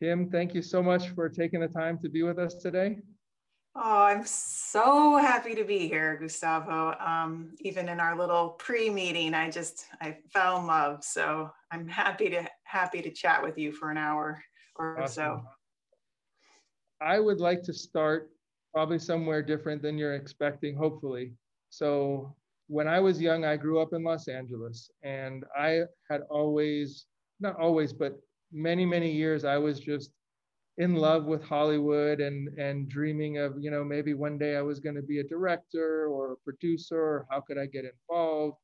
Kim, thank you so much for taking the time to be with us today. Oh, I'm so happy to be here, Gustavo. Um, even in our little pre-meeting, I just I fell in love. So I'm happy to happy to chat with you for an hour or awesome. so. I would like to start probably somewhere different than you're expecting, hopefully. So when I was young, I grew up in Los Angeles, and I had always, not always, but many many years, I was just in love with Hollywood and and dreaming of you know maybe one day I was going to be a director or a producer or how could I get involved.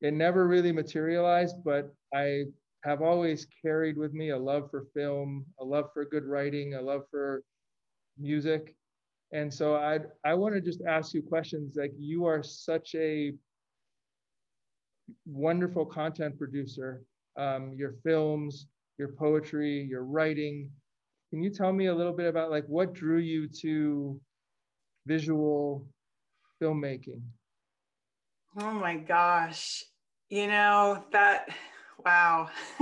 It never really materialized, but I have always carried with me a love for film, a love for good writing, a love for music. And so I I want to just ask you questions like you are such a wonderful content producer. Um, your films, your poetry, your writing, can you tell me a little bit about like what drew you to visual filmmaking? Oh my gosh. You know, that wow.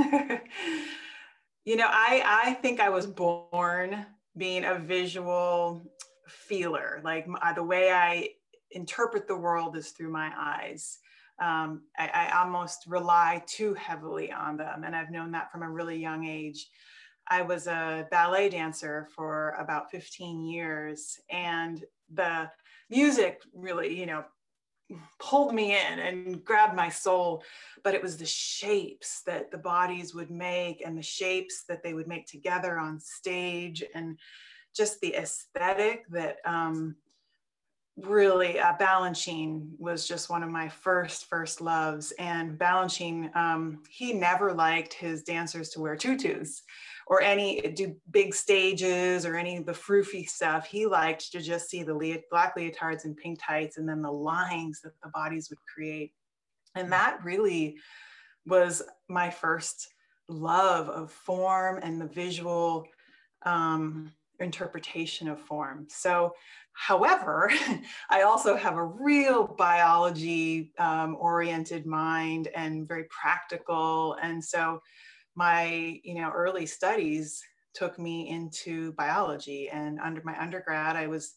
you know, I I think I was born being a visual feeler. Like my, the way I interpret the world is through my eyes. Um, I, I, almost rely too heavily on them, and I've known that from a really young age. I was a ballet dancer for about 15 years, and the music really, you know, pulled me in and grabbed my soul. But it was the shapes that the bodies would make and the shapes that they would make together on stage, and just the aesthetic that um, really uh, Balanchine was just one of my first first loves and Balanchine um, he never liked his dancers to wear tutus or any do big stages or any of the froofy stuff. He liked to just see the black leotards and pink tights and then the lines that the bodies would create. And mm. that really was my first love of form and the visual um, interpretation of form. So, however, I also have a real biology um, oriented mind and very practical. And so, my you know early studies took me into biology and under my undergrad i was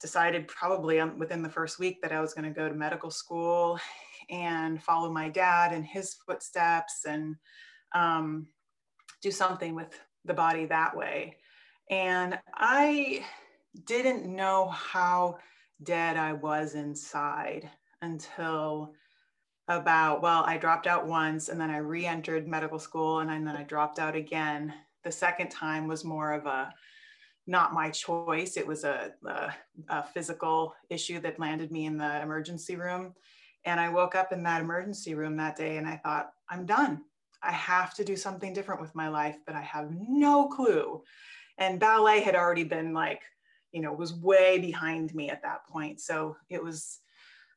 decided probably um, within the first week that i was going to go to medical school and follow my dad in his footsteps and um, do something with the body that way and i didn't know how dead i was inside until about, well, I dropped out once and then I re entered medical school and then I dropped out again. The second time was more of a not my choice. It was a, a, a physical issue that landed me in the emergency room. And I woke up in that emergency room that day and I thought, I'm done. I have to do something different with my life, but I have no clue. And ballet had already been like, you know, was way behind me at that point. So it was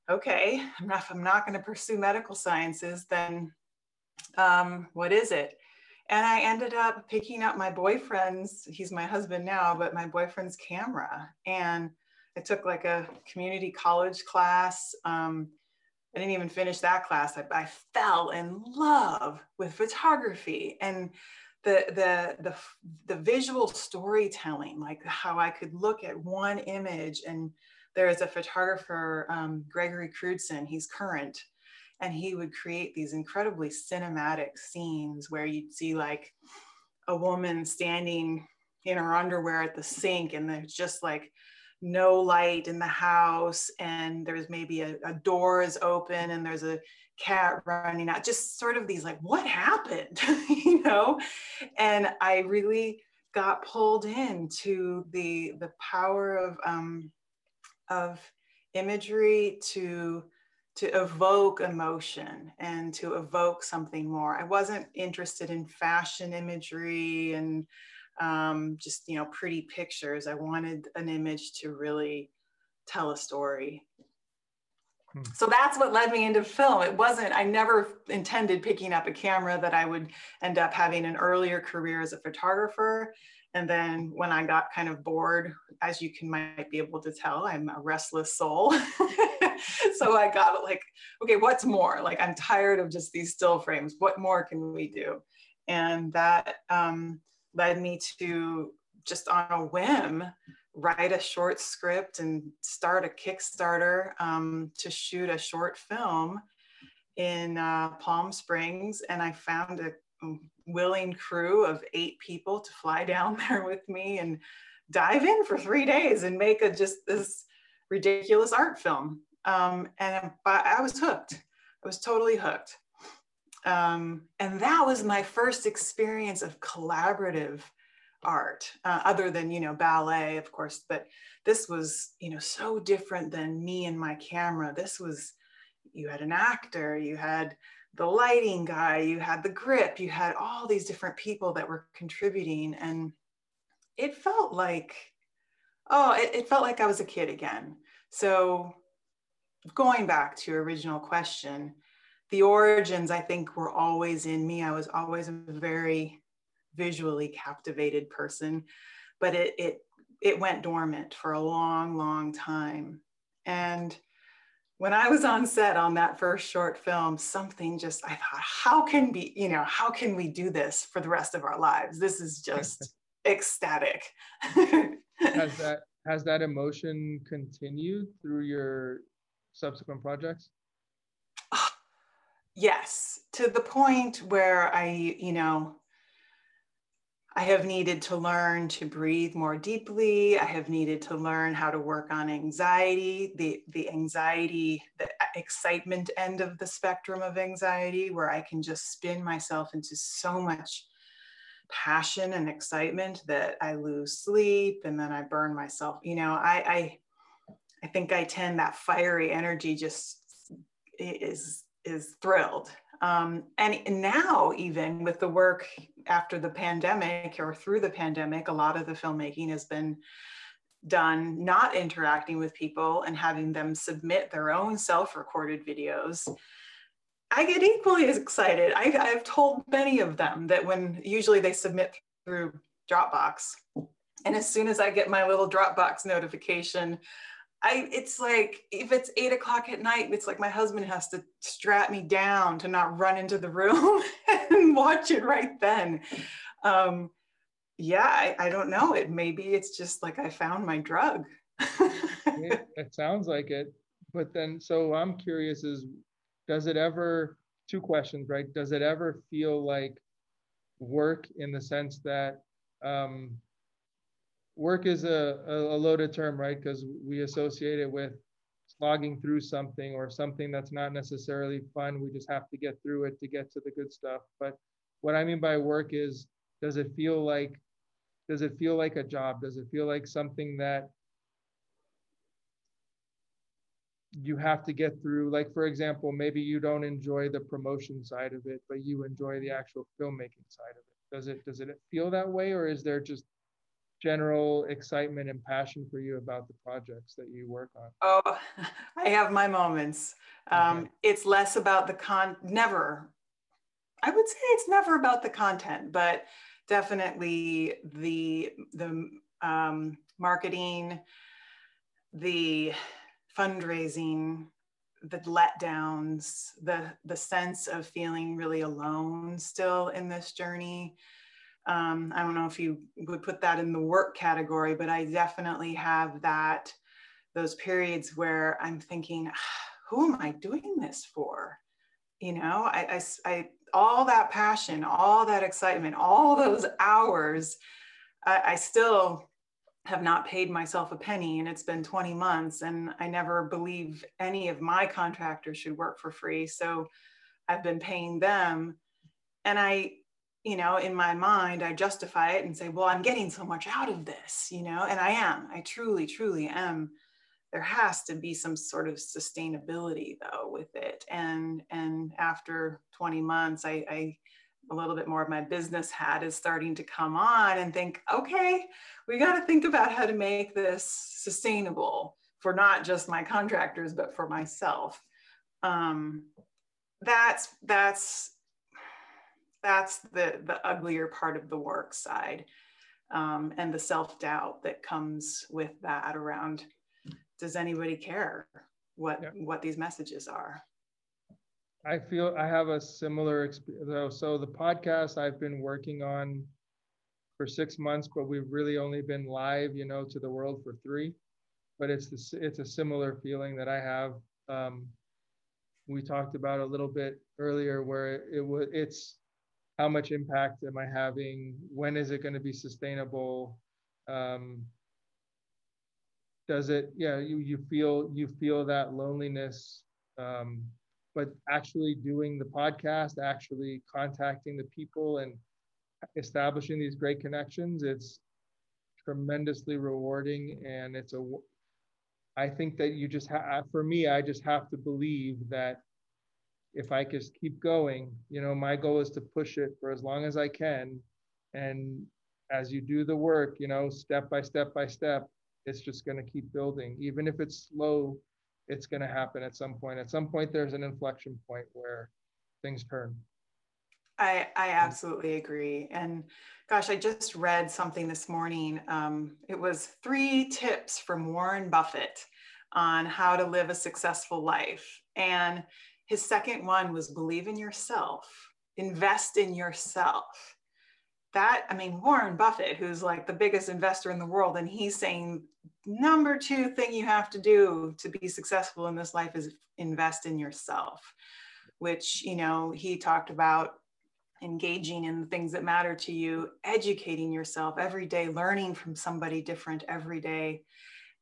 okay, if I'm not going to pursue medical sciences, then um, what is it? And I ended up picking up my boyfriend's, he's my husband now, but my boyfriend's camera. And I took like a community college class. Um, I didn't even finish that class. I, I fell in love with photography and the, the, the, the visual storytelling, like how I could look at one image and there is a photographer, um, Gregory Crewdson, he's current, and he would create these incredibly cinematic scenes where you'd see like a woman standing in her underwear at the sink and there's just like no light in the house and there's maybe a, a door is open and there's a cat running out just sort of these like what happened you know and i really got pulled into the the power of um, of imagery to to evoke emotion and to evoke something more. I wasn't interested in fashion imagery and um, just you know pretty pictures. I wanted an image to really tell a story. Hmm. So that's what led me into film. It wasn't, I never intended picking up a camera that I would end up having an earlier career as a photographer. And then when I got kind of bored, as you can might be able to tell, I'm a restless soul. so I got like, okay, what's more? Like I'm tired of just these still frames. What more can we do? And that um, led me to just on a whim write a short script and start a Kickstarter um, to shoot a short film in uh, Palm Springs. And I found a willing crew of eight people to fly down there with me and dive in for three days and make a just this ridiculous art film. Um, and I was hooked. I was totally hooked. Um, and that was my first experience of collaborative art uh, other than you know ballet of course but this was you know so different than me and my camera. This was you had an actor you had the lighting guy you had the grip you had all these different people that were contributing and it felt like oh it, it felt like i was a kid again. So going back to your original question the origins i think were always in me. I was always a very visually captivated person, but it it it went dormant for a long, long time. And when I was on set on that first short film, something just I thought, how can be, you know, how can we do this for the rest of our lives? This is just ecstatic. has that has that emotion continued through your subsequent projects? yes, to the point where I, you know, I have needed to learn to breathe more deeply. I have needed to learn how to work on anxiety, the, the anxiety, the uh, excitement end of the spectrum of anxiety, where I can just spin myself into so much passion and excitement that I lose sleep and then I burn myself. You know, I, I, I think I tend that fiery energy just is is thrilled um, and now, even with the work after the pandemic or through the pandemic, a lot of the filmmaking has been done not interacting with people and having them submit their own self recorded videos. I get equally as excited. I, have told many of them that when usually they submit through Dropbox, and as soon as I get my little Dropbox notification, I it's like if it's eight o'clock at night, it's like my husband has to strap me down to not run into the room and watch it right then. Um, yeah, I, I don't know. It maybe it's just like I found my drug. it, it sounds like it. But then so I'm curious is does it ever two questions, right? Does it ever feel like work in the sense that um, work is a, a loaded term, right? Because we associate it with slogging through something or something that's not necessarily fun. We just have to get through it to get to the good stuff. But what I mean by work is, does it feel like, does it feel like a job? Does it feel like something that you have to get through? Like, for example, maybe you don't enjoy the promotion side of it, but you enjoy the actual filmmaking side of it. Does it, does it feel that way? Or is there just general excitement and passion for you about the projects that you work on? Oh, I have my moments. Um, okay. It's less about the con, never. I would say it's never about the content, but definitely the the um, marketing, the fundraising, the letdowns, the the sense of feeling really alone still in this journey um, I don't know if you would put that in the work category, but I definitely have that, those periods where I'm thinking, who am I doing this for? You know, I, I, I all that passion, all that excitement, all those hours, I, I still have not paid myself a penny and it's been 20 months and I never believe any of my contractors should work for free. So I've been paying them and I you know, in my mind, I justify it and say, well, I'm getting so much out of this, you know, and I am. I truly, truly am. There has to be some sort of sustainability though with it. And and after 20 months, I, I a little bit more of my business hat is starting to come on and think, okay, we got to think about how to make this sustainable for not just my contractors, but for myself. Um, that's that's that's the the uglier part of the work side um, and the self-doubt that comes with that around does anybody care what yeah. what these messages are i feel i have a similar experience so the podcast i've been working on for six months, but we've really only been live, you know, to the world for three. But it's this, it's a similar feeling that I have. Um, we talked about a little bit earlier, where it was, it's how much impact am I having? When is it going to be sustainable? Um, does it? Yeah, you you feel you feel that loneliness. Um, but actually doing the podcast, actually contacting the people and establishing these great connections, it's tremendously rewarding. And it's a, I think that you just have, for me, I just have to believe that if I just keep going, you know, my goal is to push it for as long as I can. And as you do the work, you know, step by step by step, it's just going to keep building. Even if it's slow, it's going to happen at some point. At some point, there's an inflection point where things turn. I, I absolutely agree. And gosh, I just read something this morning. Um, it was three tips from Warren Buffett on how to live a successful life. And his second one was believe in yourself, invest in yourself. That, I mean, Warren Buffett, who's like the biggest investor in the world, and he's saying, number two thing you have to do to be successful in this life is invest in yourself, which, you know, he talked about engaging in the things that matter to you, educating yourself every day, learning from somebody different every day,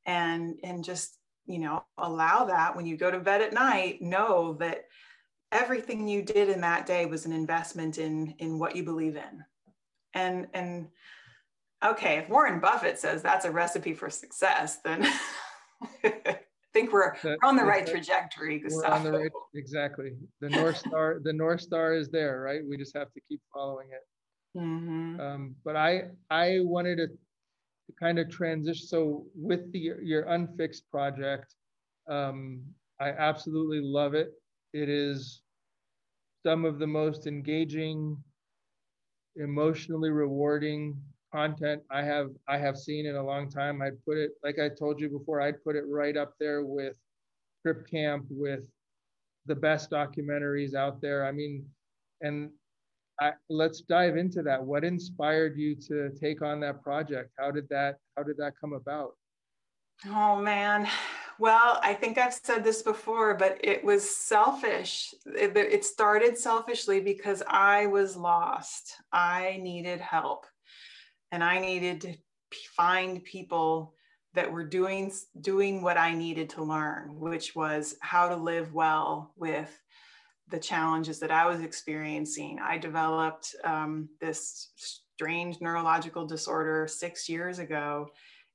and and just you know allow that when you go to bed at night, know that everything you did in that day was an investment in in what you believe in, and and okay, if Warren Buffett says that's a recipe for success, then. I think we're, we're on the right trajectory. Gustavo. We're on the right, exactly. The North Star, the North Star is there, right? We just have to keep following it. Mm-hmm. Um, but I, I wanted to, to kind of transition. So with the your unfixed project, um, I absolutely love it. It is some of the most engaging, emotionally rewarding content I have I have seen in a long time. I'd put it like I told you before. I'd put it right up there with Crip Camp, with the best documentaries out there. I mean, and I, let's dive into that. What inspired you to take on that project? How did that How did that come about? Oh man. Well, I think I've said this before, but it was selfish. It, it started selfishly because I was lost. I needed help and I needed to find people that were doing doing what I needed to learn, which was how to live well with the challenges that I was experiencing. I developed um, this strange neurological disorder six years ago,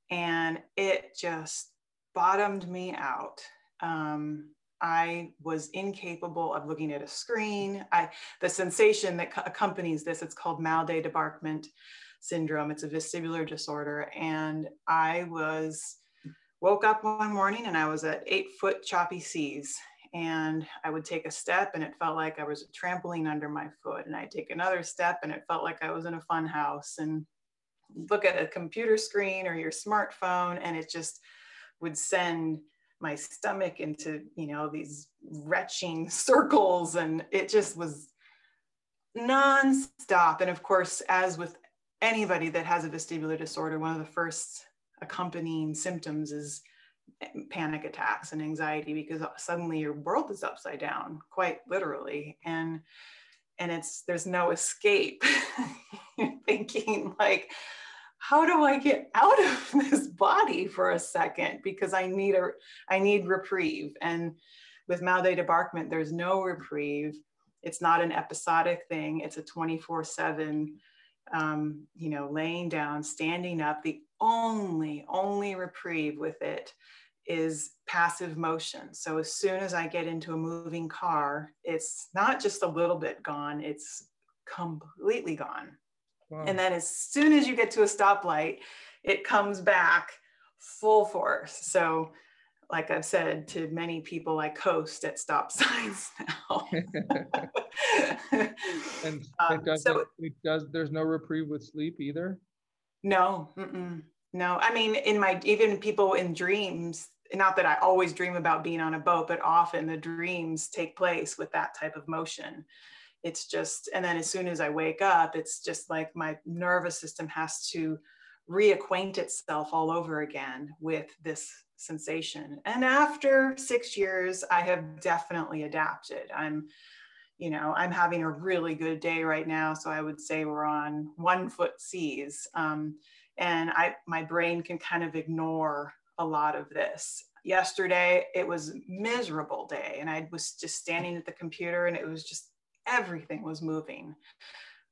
and it just bottomed me out. Um, I was incapable of looking at a screen. I, the sensation that accompanies this, it's called mal de débarquement syndrome. It's a vestibular disorder. And I was woke up one morning and I was at eight foot choppy seas. And I would take a step and it felt like I was a trampoline under my foot. And I'd take another step and it felt like I was in a fun house. And look at a computer screen or your smartphone and it just would send my stomach into you know these retching circles and it just was non-stop and of course as with anybody that has a vestibular disorder, one of the first accompanying symptoms is panic attacks and anxiety because suddenly your world is upside down quite literally. And and it's there's no escape. You're thinking like how do i get out of this body for a second? Because i need a i need reprieve. And with mal de débarquement there's no reprieve. It's not an episodic thing. It's a 24 7 um, you know, laying down, standing up. The only, only reprieve with it is passive motion. So as soon as I get into a moving car, it's not just a little bit gone, it's completely gone. Wow. And then as soon as you get to a stoplight, it comes back full force. So like I've said to many people, I coast at stop signs now. and um, does, so, it does, there's no reprieve with sleep either? No, no. I mean, in my, even people in dreams, not that I always dream about being on a boat, but often the dreams take place with that type of motion. it's just and then as soon as i wake up it's just like my nervous system has to reacquaint itself all over again with this sensation and after 6 years i have definitely adapted i'm you know i'm having a really good day right now so i would say we're on one foot seas um, and i my brain can kind of ignore a lot of this. Yesterday it was miserable day and i was just standing at the computer and it was just everything was moving.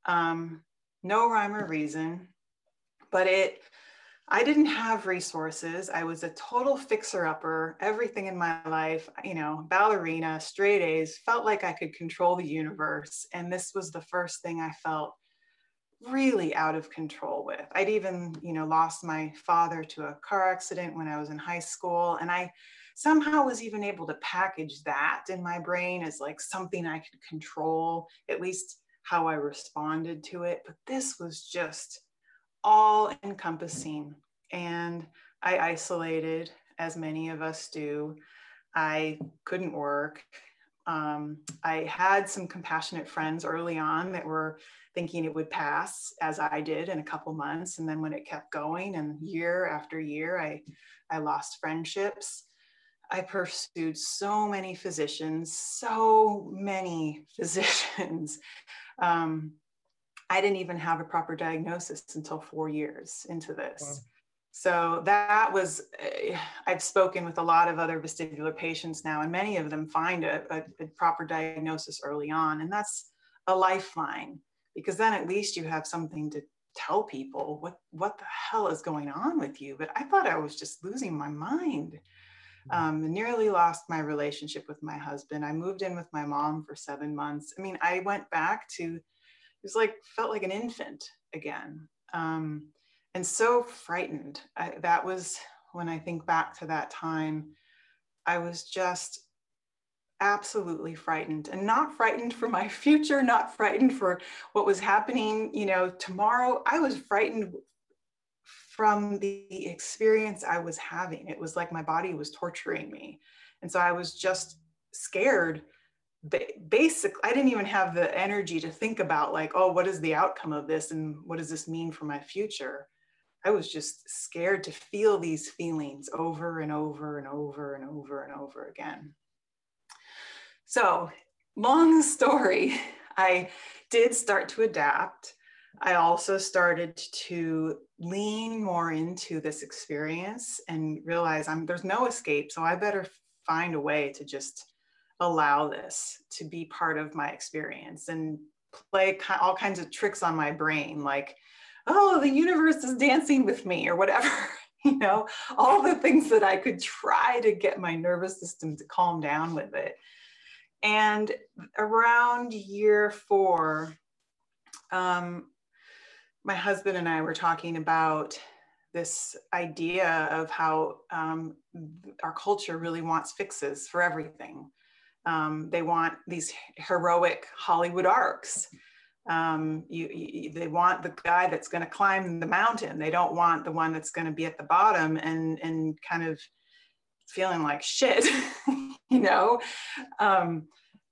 Um, no rhyme or reason but it I didn't have resources. I was a total fixer upper, everything in my life, you know, ballerina, straight A's, felt like I could control the universe. And this was the first thing I felt really out of control with. I'd even, you know, lost my father to a car accident when I was in high school. And I somehow was even able to package that in my brain as like something I could control, at least how I responded to it. But this was just, all encompassing. And I isolated, as many of us do. I couldn't work. Um, I had some compassionate friends early on that were thinking it would pass, as I did in a couple months. And then when it kept going, and year after year, I, I lost friendships. I pursued so many physicians, so many physicians. Um, I didn't even have a proper diagnosis until four years into this. Wow. So that was, uh, I've spoken with a lot of other vestibular patients now, and many of them find a, a, a proper diagnosis early on. And that's a lifeline because then at least you have something to tell people what, what the hell is going on with you. But I thought I was just losing my mind. Hmm. Um, nearly lost my relationship with my husband. I moved in with my mom for seven months. I mean, I went back to was like felt like an infant again um, and so frightened. I, that was when i think back to that time i was just absolutely frightened and not frightened for my future not frightened for what was happening you know tomorrow. I was frightened from the experience i was having. It was like my body was torturing me and so i was just scared basically i didn't even have the energy to think about like oh what is the outcome of this and what does this mean for my future? I was just scared to feel these feelings over and over and over and over and over again. So long story. I did start to adapt. I also started to lean more into this experience and realize i'm there's no escape so i better find a way to just allow this to be part of my experience and play all kinds of tricks on my brain like oh the universe is dancing with me or whatever you know all the things that i could try to get my nervous system to calm down with it. And around year four um, my husband and i were talking about this idea of how um, our culture really wants fixes for everything um, they want these heroic Hollywood arcs. Um, you, you, they want the guy that's going to climb the mountain. They don't want the one that's going to be at the bottom and and kind of feeling like shit, you know. Um,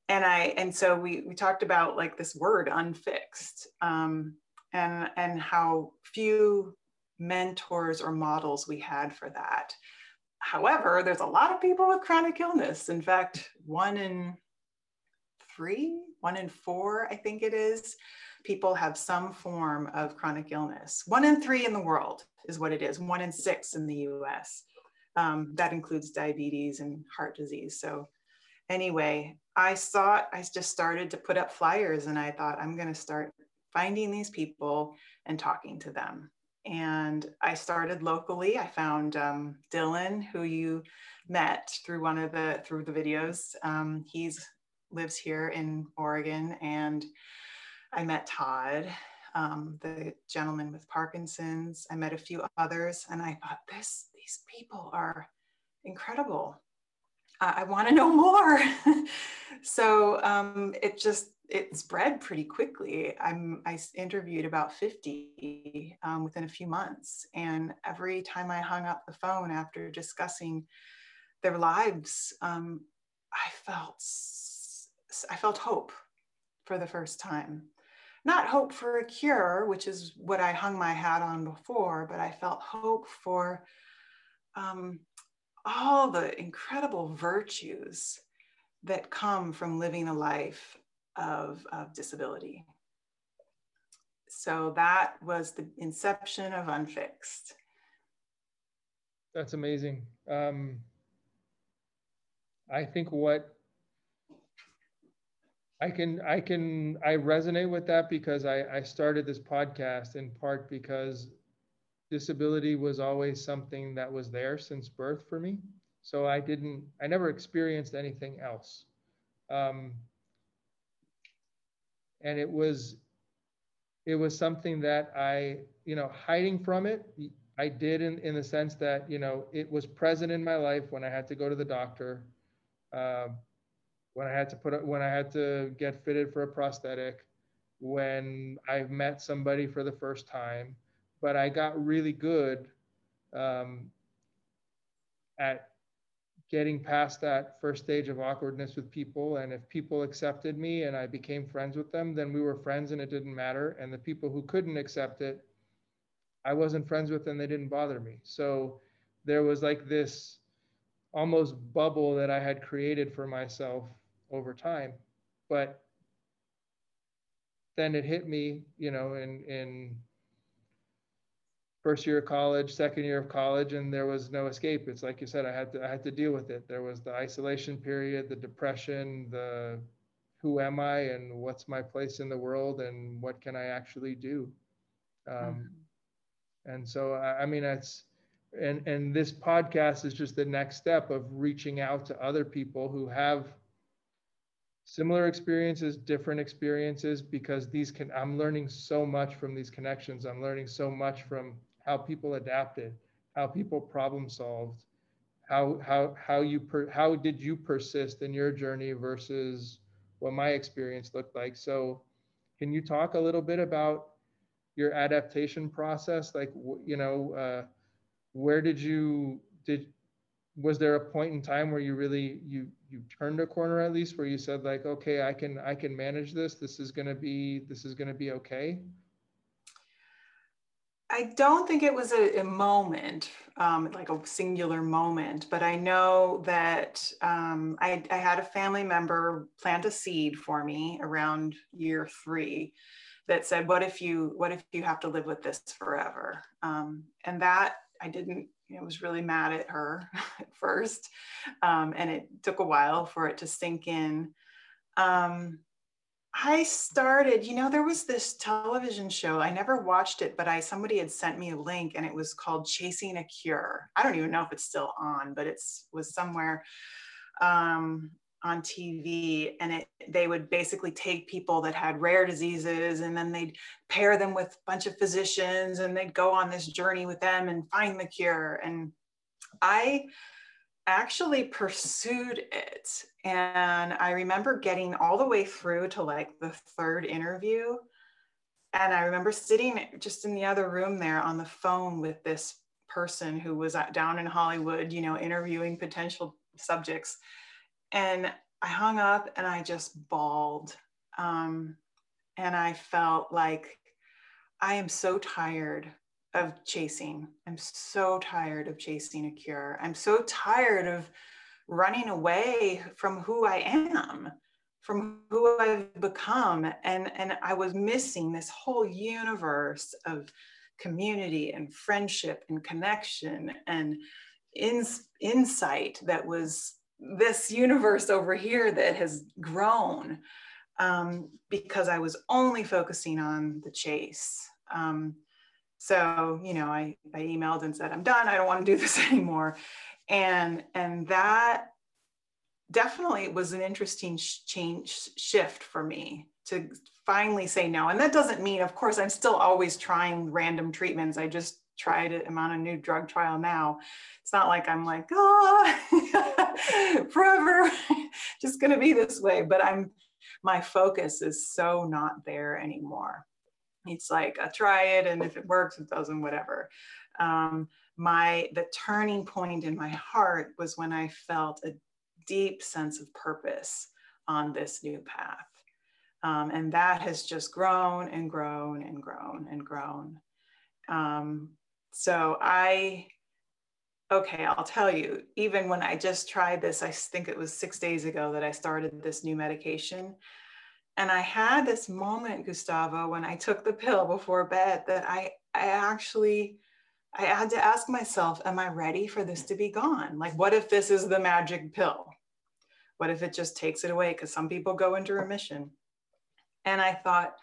and I and so we we talked about like this word unfixed um, and and how few mentors or models we had for that. However, there's a lot of people with chronic illness. In fact, one in three, one in four, I think it is, people have some form of chronic illness. One in three in the world is what it is, one in six in the US. Um, that includes diabetes and heart disease. So, anyway, I thought I just started to put up flyers and I thought I'm going to start finding these people and talking to them and I started locally. I found um, Dylan, who you met through one of the through the videos. Um, he's lives here in Oregon, and I met Todd, um, the gentleman with Parkinson's. I met a few others, and I thought, this these people are incredible. I, I want to know more. so um, it just it spread pretty quickly. I'm, I interviewed about 50 um, within a few months. And every time I hung up the phone after discussing their lives, um, I felt, I felt hope. for the first time. Not hope for a cure, which is what I hung my hat on before, but I felt hope for um, all the incredible virtues that come from living a life of, of disability. So that was the inception of Unfixed. That's amazing. Um, I think what I can, I can, I resonate with that because I, I started this podcast in part because disability was always something that was there since birth for me. So I didn't, I never experienced anything else. Um, and it was, it was something that I, you know, hiding from it, I did in, in the sense that, you know, it was present in my life when I had to go to the doctor, uh, when I had to put, when I had to get fitted for a prosthetic, when I met somebody for the first time, but I got really good um, at getting past that first stage of awkwardness with people. And if people accepted me and I became friends with them, then we were friends and it didn't matter. And the people who couldn't accept it, I wasn't friends with and they didn't bother me. So there was like this almost bubble that I had created for myself over time. But then it hit me, you know, in in first year of college, second year of college, and there was no escape. It's like you said, I had to I had to deal with it. There was the isolation period, the depression, the who am I and what's my place in the world and what can I actually do. Um, mm-hmm and so, I mean, it's, and, and this podcast is just the next step of reaching out to other people who have similar experiences, different experiences, because these can, I'm learning so much from these connections. I'm learning so much from how people adapted, how people problem solved, how, how, how you, per, how did you persist in your journey versus what my experience looked like. So can you talk a little bit about your adaptation process? Like, you know, uh, where did you did was there a point in time where you really you you turned a corner at least where you said like okay i can i can manage this this is going to be this is going to be okay i don't think it was a, a moment um, like a singular moment but i know that um, I, I had a family member plant a seed for me around year three that said, "What if you what if you have to live with this forever?" Um, and that I didn't. You know, was really mad at her at first, um, and it took a while for it to sink in. Um, I started, you know, there was this television show. I never watched it, but I somebody had sent me a link and it was called Chasing a Cure. I don't even know if it's still on, but it's was somewhere. Um, on TV and it they would basically take people that had rare diseases and then they'd pair them with a bunch of physicians and they'd go on this journey with them and find the cure and I actually pursued it and I remember getting all the way through to like the third interview and I remember sitting just in the other room there on the phone with this person who was down in Hollywood, you know, interviewing potential subjects and I hung up and I just bawled. Um, and I felt like I am so tired of chasing. I'm so tired of chasing a cure. I'm so tired of running away from who I am, from who I've become. And, and I was missing this whole universe of community and friendship and connection and in, insight that was this universe over here that has grown um, because I was only focusing on the chase. Um, so, you know, I, I emailed and said, I'm done. I don't want to do this anymore. And, and that definitely was an interesting change shift for me to finally say no. And that doesn't mean, of course, I'm still always trying random treatments. I just tried it. I'm on a new drug trial now. It's not like I'm like, oh, forever, just going to be this way. But I'm, my focus is so not there anymore. It's like, I try it, and if it works, it doesn't, whatever. Um, my the turning point in my heart was when I felt a deep sense of purpose on this new path. Um, and that has just grown and grown and grown and grown. Um, so I, okay, I'll tell you, even when I just tried this, I think it was six days ago that I started this new medication. And I had this moment, Gustavo, when I took the pill before bed that I, I actually, I had to ask myself, am I ready for this to be gone? Like, what if this is the magic pill? What if it just takes it away? Because some people go into remission. And I thought,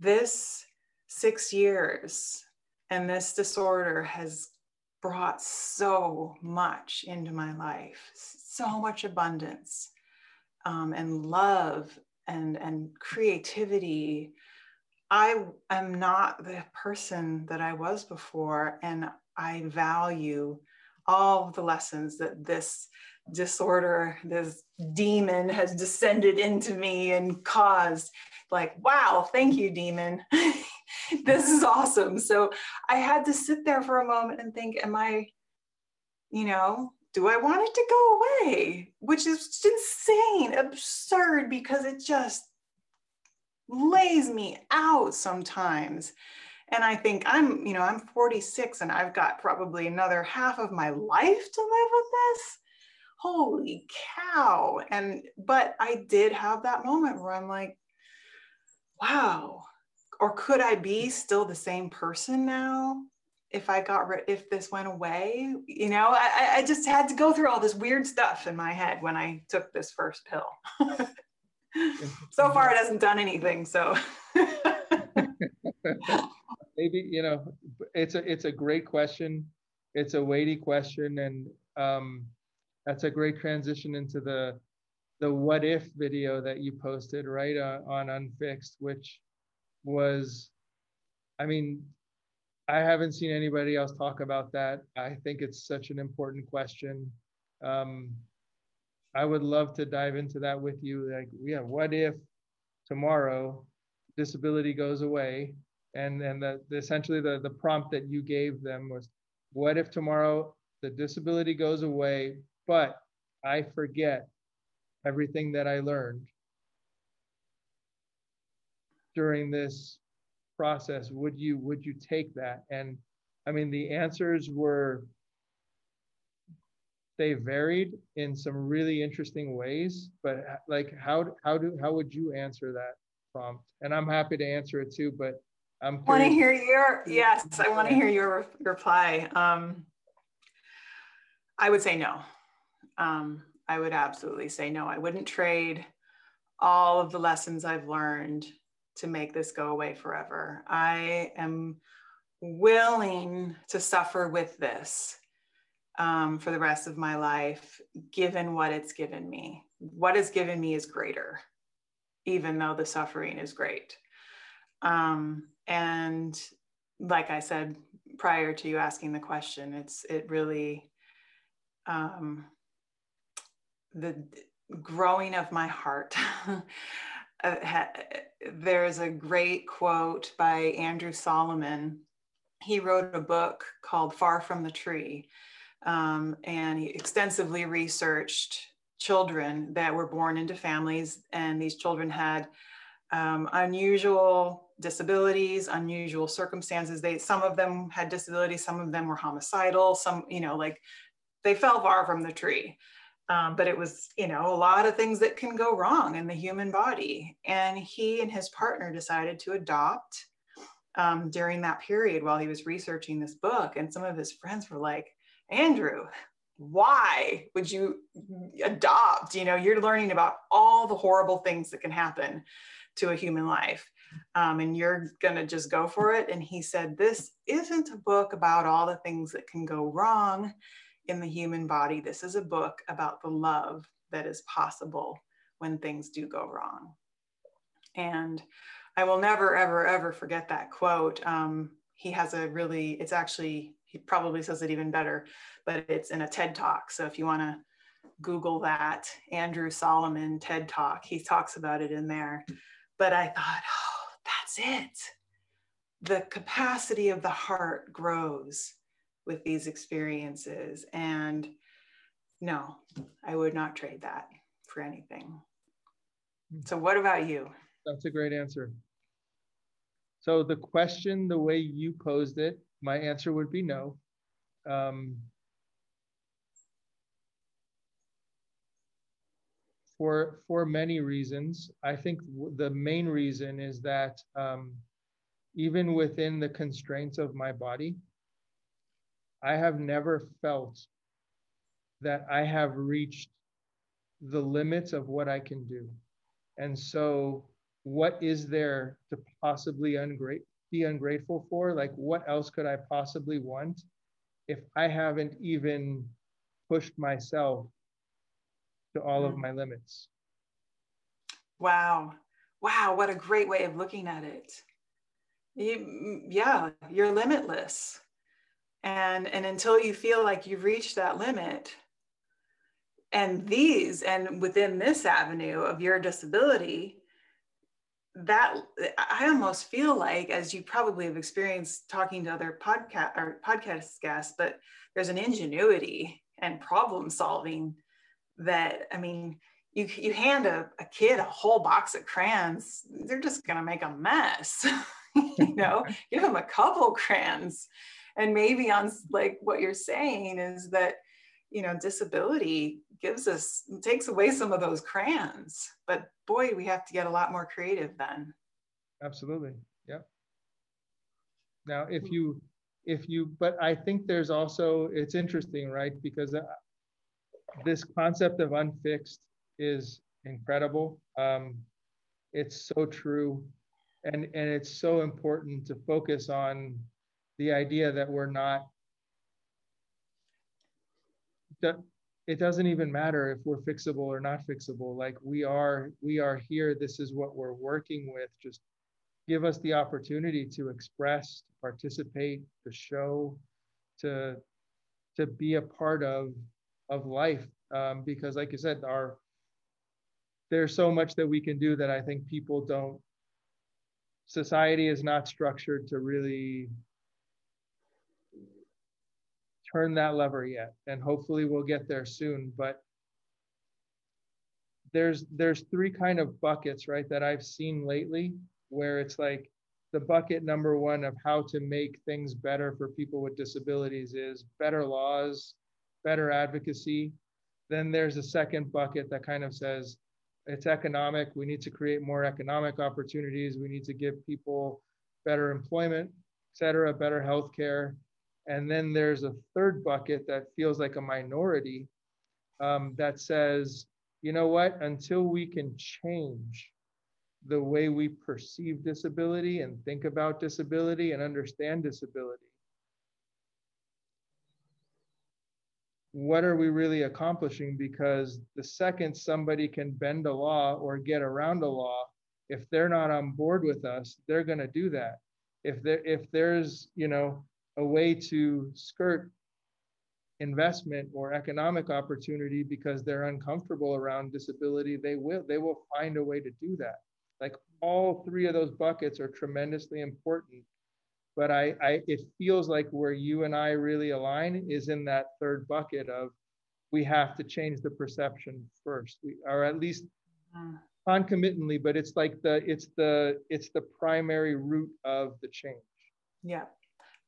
this six years and this disorder has brought so much into my life, so much abundance um, and love and, and creativity. I am not the person that I was before, and I value all the lessons that this disorder, this demon has descended into me and caused. Like, wow, thank you, demon. this is awesome. So I had to sit there for a moment and think, am I, you know, do I want it to go away? Which is insane, absurd, because it just lays me out sometimes. And I think I'm, you know, I'm 46 and I've got probably another half of my life to live with this. Holy cow. And, but I did have that moment where I'm like, wow, or could I be still the same person now? If I got rid, if this went away, you know, I, I just had to go through all this weird stuff in my head when I took this first pill. so far, it hasn't done anything. So maybe you know, it's a it's a great question. It's a weighty question, and um, that's a great transition into the the what if video that you posted right uh, on Unfixed, which was, I mean, I haven't seen anybody else talk about that. I think it's such an important question. Um, I would love to dive into that with you. Like, yeah, what if tomorrow disability goes away? And and the, the essentially the, the prompt that you gave them was, what if tomorrow the disability goes away, but I forget everything that I learned during this process would you would you take that? And i mean the answers were they varied in some really interesting ways but like how how do how would you answer that prompt? And i'm happy to answer it too but i'm want to hear your yes i want to hear your reply. Um i would say no. Um i would absolutely say no. I wouldn't trade all of the lessons i've learned to make this go away forever. I am willing to suffer with this um, for the rest of my life, given what it's given me. What it's given me is greater, even though the suffering is great. Um, and like I said prior to you asking the question, it's it really um, the growing of my heart uh, ha- there's a great quote by Andrew Solomon. He wrote a book called Far from the Tree, um, and he extensively researched children that were born into families, and these children had um, unusual disabilities, unusual circumstances. They some of them had disabilities, some of them were homicidal, some you know like they fell far from the tree. Um, but it was, you know, a lot of things that can go wrong in the human body. And he and his partner decided to adopt um, during that period while he was researching this book. And some of his friends were like, Andrew, why would you adopt? You know, you're learning about all the horrible things that can happen to a human life. Um, and you're going to just go for it. And he said, This isn't a book about all the things that can go wrong in the human body. This is a book about the love that is possible when things do go wrong. And I will never, ever, ever forget that quote. Um, he has a really, it's actually, he probably says it even better, but it's in a TED talk. So if you want to Google that, Andrew Solomon TED talk, he talks about it in there. But I thought, oh, that's it. The capacity of the heart grows with these experiences. And no, I would not trade that for anything. So, what about you? That's a great answer. So the question, the way you posed it, my answer would be no. Um, for for many reasons, I think the main reason is that um, even within the constraints of my body, I have never felt that I have reached the limits of what I can do. And so, what is there to possibly ungrat- be ungrateful for? Like, what else could I possibly want if I haven't even pushed myself to all of mm. my limits? Wow. Wow. What a great way of looking at it. You, yeah, you're limitless. And, and until you feel like you've reached that limit, and these and within this avenue of your disability that i almost feel like as you probably have experienced talking to other podcast or podcast guests but there's an ingenuity and problem solving that i mean you you hand a, a kid a whole box of crayons they're just going to make a mess you know? Give them a couple crayons and maybe on like what you're saying is that you know disability gives us takes away some of those crayons but boy we have to get a lot more creative then. Absolutely. Yeah now if you if you but i think there's also it's interesting right because uh, this concept of unfixed is incredible. Um, it's so true. And and it's so important to focus on the idea that we're not that it doesn't even matter if we're fixable or not fixable. Like we are we are here. This is what we're working with. Just give us the opportunity to express to participate to show to to be a part of of life. Um, because like you said our there's so much that we can do that i think people don't society is not structured to really turn that lever yet and hopefully we'll get there soon but there's there's three kind of buckets right that i've seen lately where it's like the bucket number one of how to make things better for people with disabilities is better laws better advocacy. Then there's a second bucket that kind of says it's economic. We need to create more economic opportunities. We need to give people better employment et cetera better health care and then there's a third bucket that feels like a minority um, that says, you know what, until we can change the way we perceive disability and think about disability and understand disability, what are we really accomplishing? Because the second somebody can bend a law or get around a law, if they're not on board with us, they're going to do that. If there, if there's, you know, a way to skirt investment or economic opportunity because they're uncomfortable around disability they will they will find a way to do that. Like all three of those buckets are tremendously important but I, I it feels like where you and i really align is in that third bucket of we have to change the perception first we, or at least concomitantly but it's like the it's the it's the primary root of the change. Yeah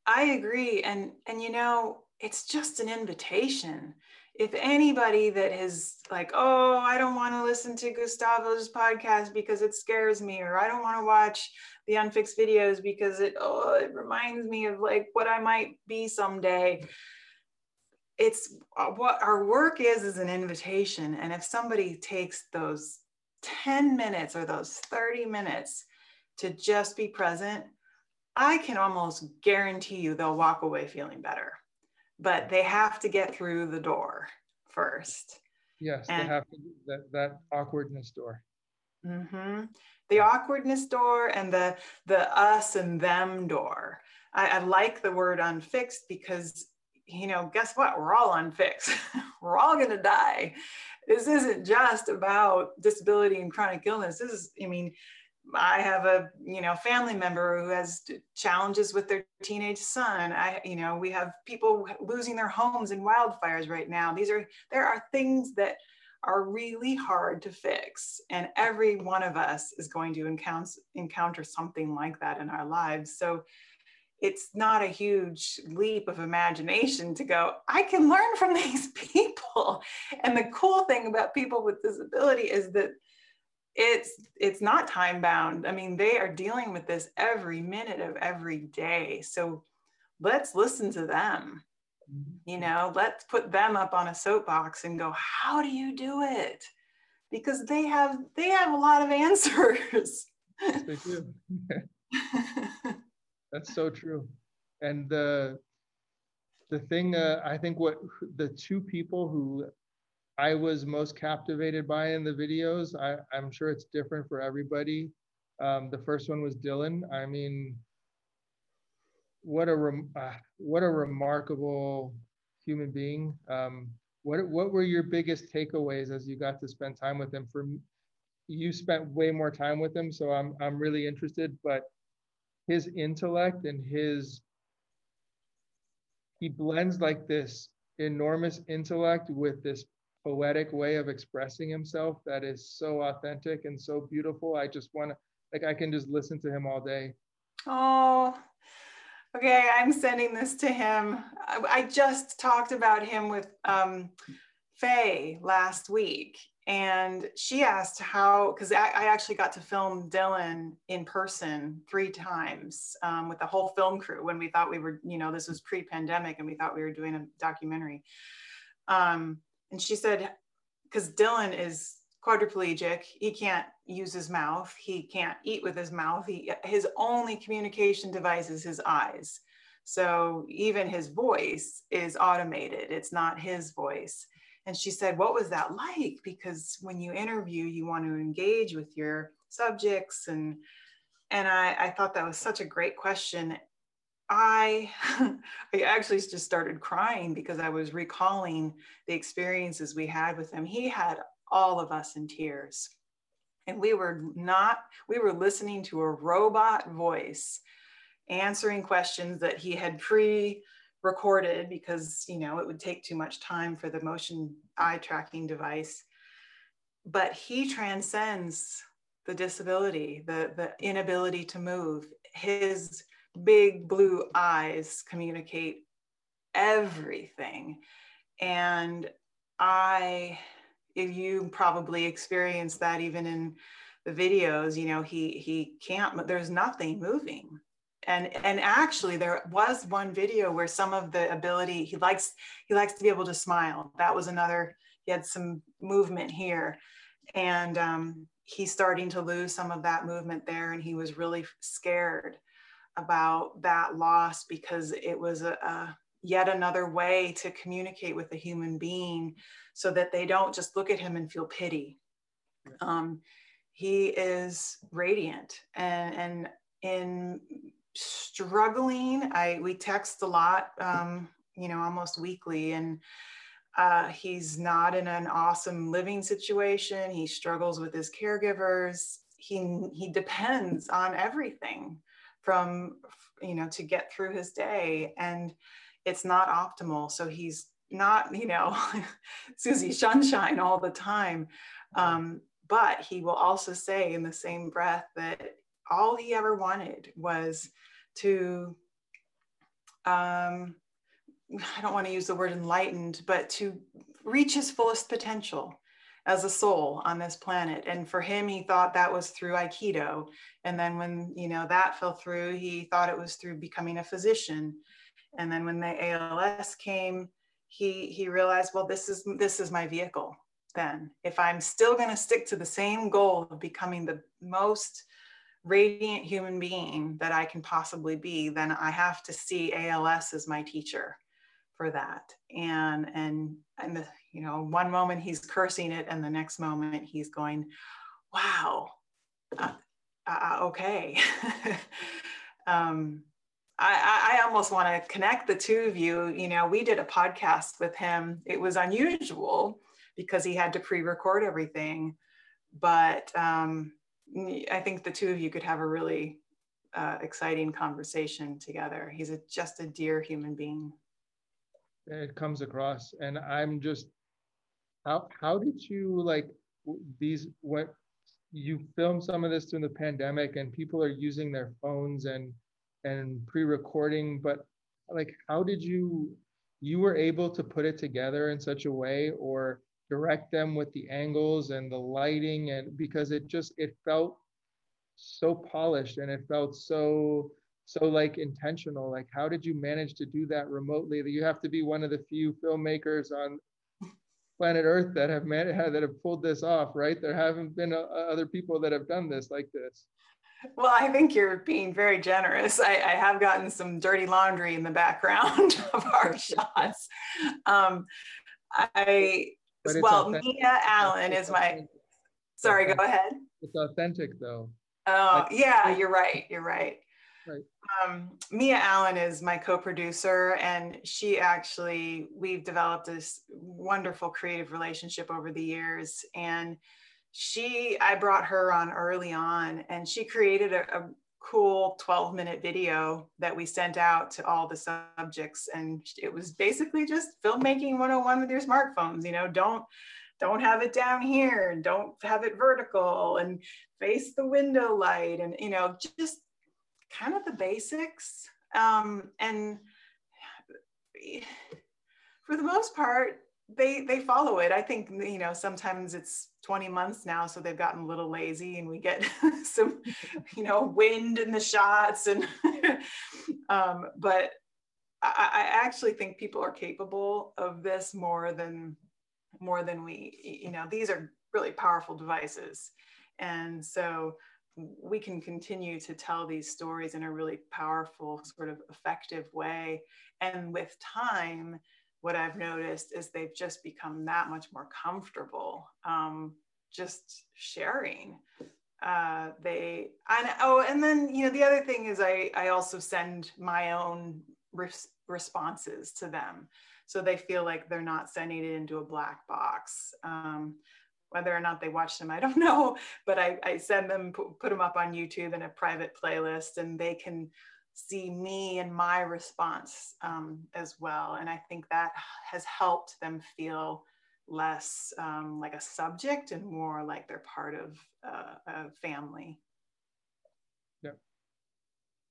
I agree. And and you know, it's just an invitation. If anybody that is like, oh, I don't want to listen to Gustavo's podcast because it scares me, or I don't want to watch the unfixed videos because it oh, it reminds me of like what I might be someday. It's uh, what our work is is an invitation. And if somebody takes those 10 minutes or those 30 minutes to just be present, I can almost guarantee you they'll walk away feeling better, but they have to get through the door first. Yes, and, they have to, that, that awkwardness door. Mm-hmm. The awkwardness door and the the us and them door. I, I like the word unfixed because you know, guess what? We're all unfixed. We're all gonna die. This isn't just about disability and chronic illness. This is, I mean, I have a you know family member who has challenges with their teenage son. I you know we have people losing their homes in wildfires right now. These are there are things that are really hard to fix. And every one of us is going to encounter, encounter something like that in our lives. So it's not a huge leap of imagination to go, I can learn from these people. And the cool thing about people with disability is that it's it's not time bound. I mean, they are dealing with this every minute of every day. So let's listen to them. You know let's put them up on a soapbox and go how do you do it? Because they have they have a lot of answers. Yes, they do. That's so true. And the the thing uh, i think what the two people who i was most captivated by in the videos I, i'm sure it's different for everybody um, the first one was dylan i mean what a rem- uh, what a remarkable human being. Um, what what were your biggest takeaways as you got to spend time with him? For you spent way more time with him, so I'm I'm really interested. But his intellect and his he blends like this enormous intellect with this poetic way of expressing himself that is so authentic and so beautiful. I just want to like I can just listen to him all day. Oh, Okay, I'm sending this to him. I just talked about him with um, Faye last week, and she asked how, because I, I, actually got to film Dylan in person three times um, with the whole film crew when we thought we were, you know, this was pre pandemic and we thought we were doing a documentary. Um, and she said, because Dylan is quadriplegic. He can't use his mouth. He can't eat with his mouth. He, his only communication device is his eyes. So even his voice is automated. It's not his voice. And she said, What was that like? Because when you interview, you want to engage with your subjects. And and I, I thought that was such a great question. I I actually just started crying because I was recalling the experiences we had with him. He had all of us in tears. And we were not, we were listening to a robot voice answering questions that he had pre recorded because, you know, it would take too much time for the motion eye tracking device. But he transcends the disability, the, the inability to move. His big blue eyes communicate everything. And I you probably experienced that even in the videos you know he he can't there's nothing moving. And and actually there was one video where some of the ability he likes he likes to be able to smile. That was another he had some movement here. And um, he's starting to lose some of that movement there and he was really scared about that loss because it was a, a yet another way to communicate with a human being so that they don't just look at him and feel pity. Um, he is radiant and, and in struggling, I, we text a lot, um, you know, almost weekly and uh, he's not in an awesome living situation. He struggles with his caregivers. He, he depends on everything from, you know, to get through his day. And it's not optimal. So he's not, you know, Susie Sunshine all the time. Um, but he will also say in the same breath that all he ever wanted was to, um, I don't want to use the word enlightened, but to reach his fullest potential as a soul on this planet. And for him, he thought that was through Aikido. And then when, you know, that fell through, he thought it was through becoming a physician. And then when the ALS came, he he realized, well, this is this is my vehicle. Then, if I'm still going to stick to the same goal of becoming the most radiant human being that I can possibly be, then I have to see ALS as my teacher for that. And and and the, you know, one moment he's cursing it, and the next moment he's going, "Wow, uh, uh, okay." um, I, I almost want to connect the two of you. You know, we did a podcast with him. It was unusual because he had to pre-record everything, but um, I think the two of you could have a really uh, exciting conversation together. He's a, just a dear human being. It comes across, and I'm just how how did you like these what you filmed some of this during the pandemic and people are using their phones and and pre-recording but like how did you you were able to put it together in such a way or direct them with the angles and the lighting and because it just it felt so polished and it felt so so like intentional like how did you manage to do that remotely that you have to be one of the few filmmakers on planet earth that have man- that have pulled this off right there haven't been uh, other people that have done this like this well, I think you're being very generous. I, I, have gotten some dirty laundry in the background of our shots. Um, I well, Mia Allen is my. Sorry, go ahead. It's authentic, though. Oh, yeah, you're right. You're right. Right. Um, Mia Allen is my co-producer, and she actually we've developed this wonderful creative relationship over the years, and she i brought her on early on and she created a, a, cool 12 minute video that we sent out to all the subjects and it was basically just filmmaking 101 with your smartphones you know don't don't have it down here and don't have it vertical and face the window light and you know just kind of the basics um, and for the most part they they follow it. I think you know sometimes it's 20 months now, so they've gotten a little lazy, and we get some you know wind in the shots, and um, but I, I actually think people are capable of this more than more than we you know these are really powerful devices, and so we can continue to tell these stories in a really powerful sort of effective way and with time what I've noticed is they've just become that much more comfortable um, just sharing. Uh, they, and, oh, and then, you know, the other thing is I, I also send my own res- responses to them. So they feel like they're not sending it into a black box. Um, whether or not they watch them, I don't know, but I, I send them, put, them up on YouTube in a private playlist and they can see me and my response um, as well. And I think that has helped them feel less um, like a subject and more like they're part of uh, a family. Yeah.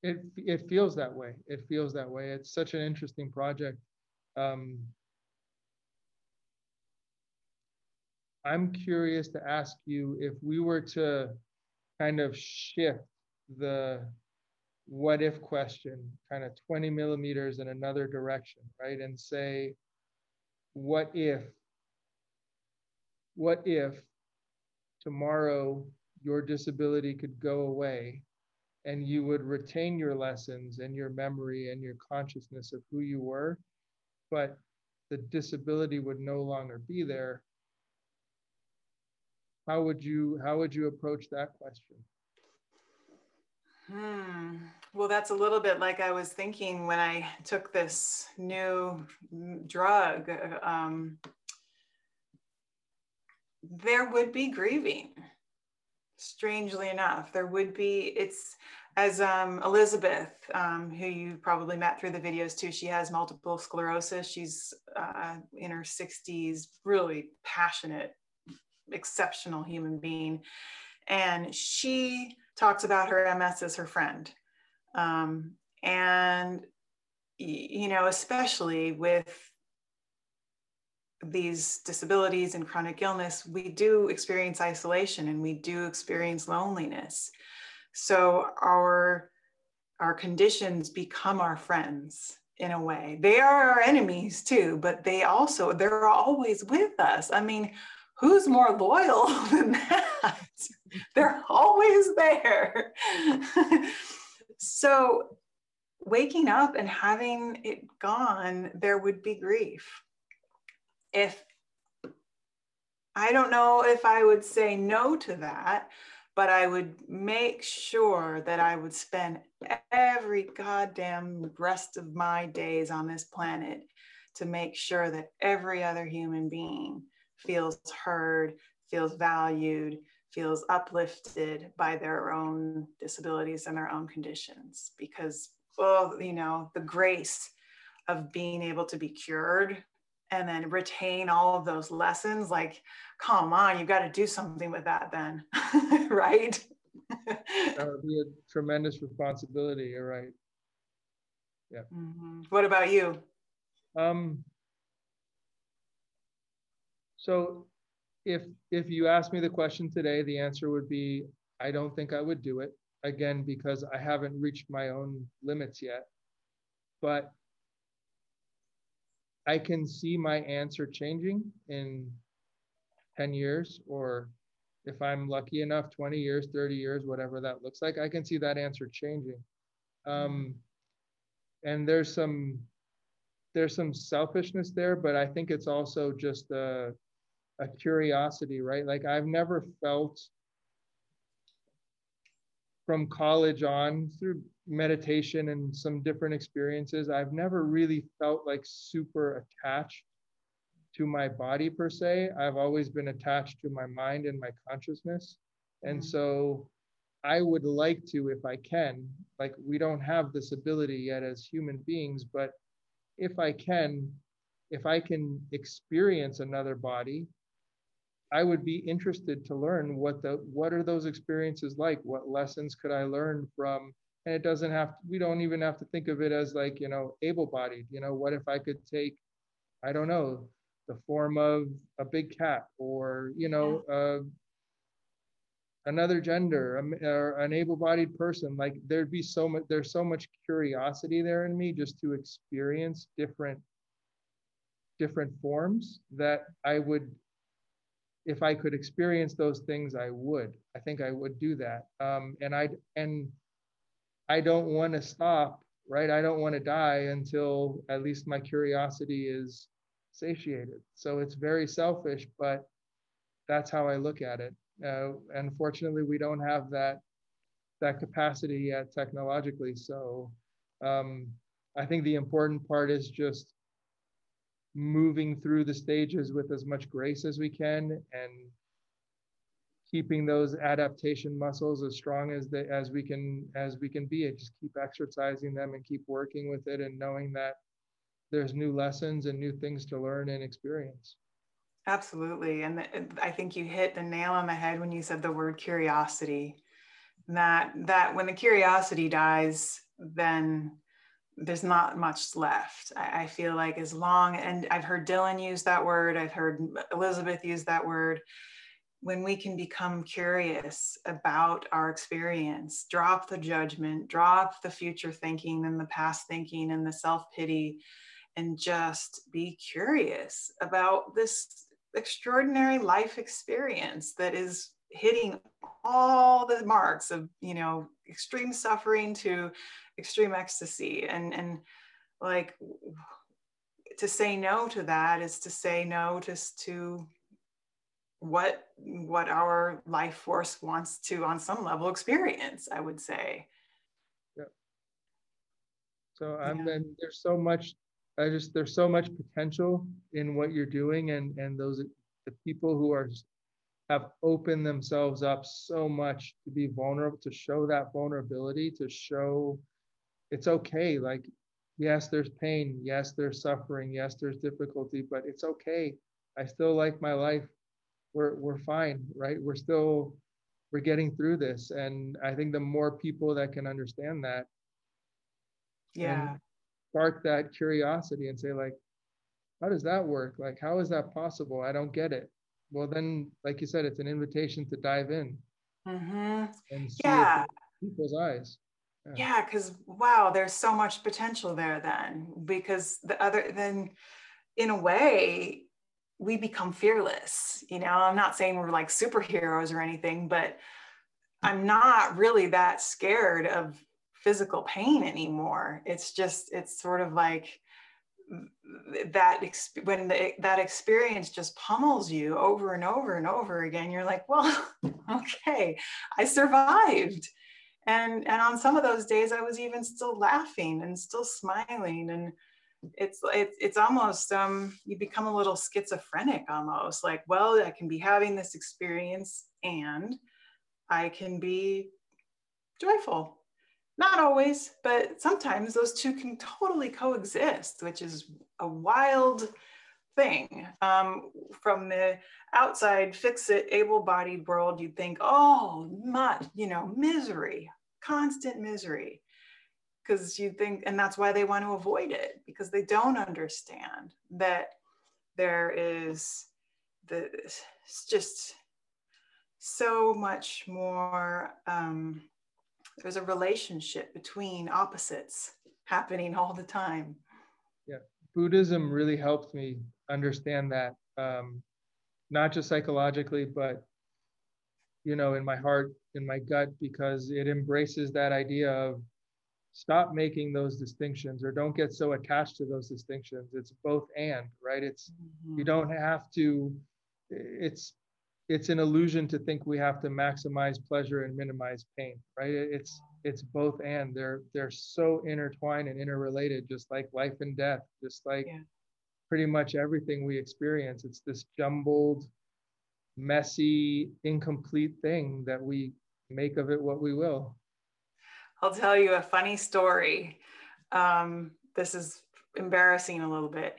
It, it feels that way. It feels that way. It's such an interesting project. Um, I'm curious to ask you if we were to kind of shift the what if question, kind of 20 millimeters in another direction, right? And say, what if, what if tomorrow your disability could go away and you would retain your lessons and your memory and your consciousness of who you were, but the disability would no longer be there. How would you how would you approach that question? Hmm. Well, that's a little bit like I was thinking when I took this new drug. Um, there would be grieving. Strangely enough, there would be. It's as um, Elizabeth, um, who you probably met through the videos too. She has multiple sclerosis. She's uh, in her 60s, really passionate, exceptional human being, and she talks about her MS as her friend. Um, and, you know, especially with these disabilities and chronic illness, we do experience isolation and we do experience loneliness. So our our conditions become our friends in a way. They are our enemies too, but they also they're always with us. I mean, who's more loyal than that? They're always there. so waking up and having it gone, there would be grief. If I don't know if I would say no to that, but I would make sure that I would spend every goddamn rest of my days on this planet to make sure that every other human being feels heard, feels valued, feels uplifted by their own disabilities and their own conditions. Because well you know the grace of being able to be cured and then retain all of those lessons like come on you've got to do something with that then right? That would be a tremendous responsibility you're right. Yeah. Mm-hmm. what about you? Um so if if you asked me the question today the answer would be i don't think i would do it again because i haven't reached my own limits yet but I can see my answer changing in 10 years, or if I'm lucky enough, 20 years, 30 years, whatever that looks like, I can see that answer changing. Um, and there's some there's some selfishness there, but I think it's also just a, a curiosity, right? Like I've never felt from college on through meditation and some different experiences, I've never really felt like super attached to my body per se. I've always been attached to my mind and my consciousness. And mm-hmm. so I would like to, if I can, like we don't have this ability yet as human beings, but if I can, if I can experience another body I would be interested to learn what the what are those experiences like? What lessons could I learn from? And it doesn't have to, we don't even have to think of it as like, you know, able-bodied. You know, what if I could take, I don't know, the form of a big cat or, you know, uh, another gender or an able-bodied person like there'd be so much there's so much curiosity there in me just to experience different different forms that i would if I could experience those things, I would. I think I would do that. Um, and I and I don't want to stop, right? I don't want to die until at least my curiosity is satiated. So it's very selfish, but that's how I look at it. Uh, unfortunately, we don't have that that capacity yet technologically. So um, I think the important part is just moving through the stages with as much grace as we can and keeping those adaptation muscles as strong as they as we can as we can be. And just keep exercising them and keep working with it and knowing that there's new lessons and new things to learn and experience. Absolutely. And i think you hit the nail on the head when you said the word curiosity. That that when the curiosity dies then there's not much left. I, I, feel like as long, and I've heard Dylan use that word, I've heard Elizabeth use that word. When we can become curious about our experience, drop the judgment, drop the future thinking and the past thinking and the self pity, and just be curious about this extraordinary life experience that is hitting all the marks of you know extreme suffering to extreme ecstasy. And and like to say no to that is to say no to to what what our life force wants to on some level experience i would say. Yeah so i'm yeah. and there's so much i just there's so much potential in what you're doing and and those the people who are have opened themselves up so much to be vulnerable to show that vulnerability to show it's okay. Like, yes, there's pain. Yes, there's suffering. Yes, there's difficulty, but it's okay. I still like my life. We're, we're fine, right? We're still, we're getting through this. And I think the more people that can understand that, yeah, spark that curiosity and say, like, how does that work? Like, how is that possible? I don't get it. Well, then, like you said, it's an invitation to dive in mm-hmm. and see yeah. people's eyes yeah. Because wow there's so much potential there then because the other then in a way we become fearless you know? I'm not saying we're like superheroes or anything but i'm not really that scared of physical pain anymore. It's just it's sort of like that when the, that experience just pummels you over and over and over again you're like well okay i survived and and on some of those days i was even still laughing and still smiling. And it's it, it's almost um you become a little schizophrenic almost like well i can be having this experience and i can be joyful. Not always but sometimes those two can totally coexist which is a wild thing. Um, from the outside, fix it, able bodied world, you'd think, oh, much, you know, misery, constant misery. Because you think, and that's why they want to avoid it, because they don't understand that there is the, just so much more, um, there's a relationship between opposites happening all the time. Yeah, Buddhism really helped me understand that, um, not just psychologically, but you know, in my heart, in my gut, because it embraces that idea of stop making those distinctions or don't get so attached to those distinctions. It's both and, right? It's mm-hmm. you don't have to. It's it's an illusion to think we have to maximize pleasure and minimize pain, right? It's it's both and. They're they're so intertwined and interrelated just like life and death just like yeah. pretty much everything we experience. It's this jumbled messy incomplete thing that we make of it what we will. I'll tell you a funny story. Um, this is embarrassing a little bit.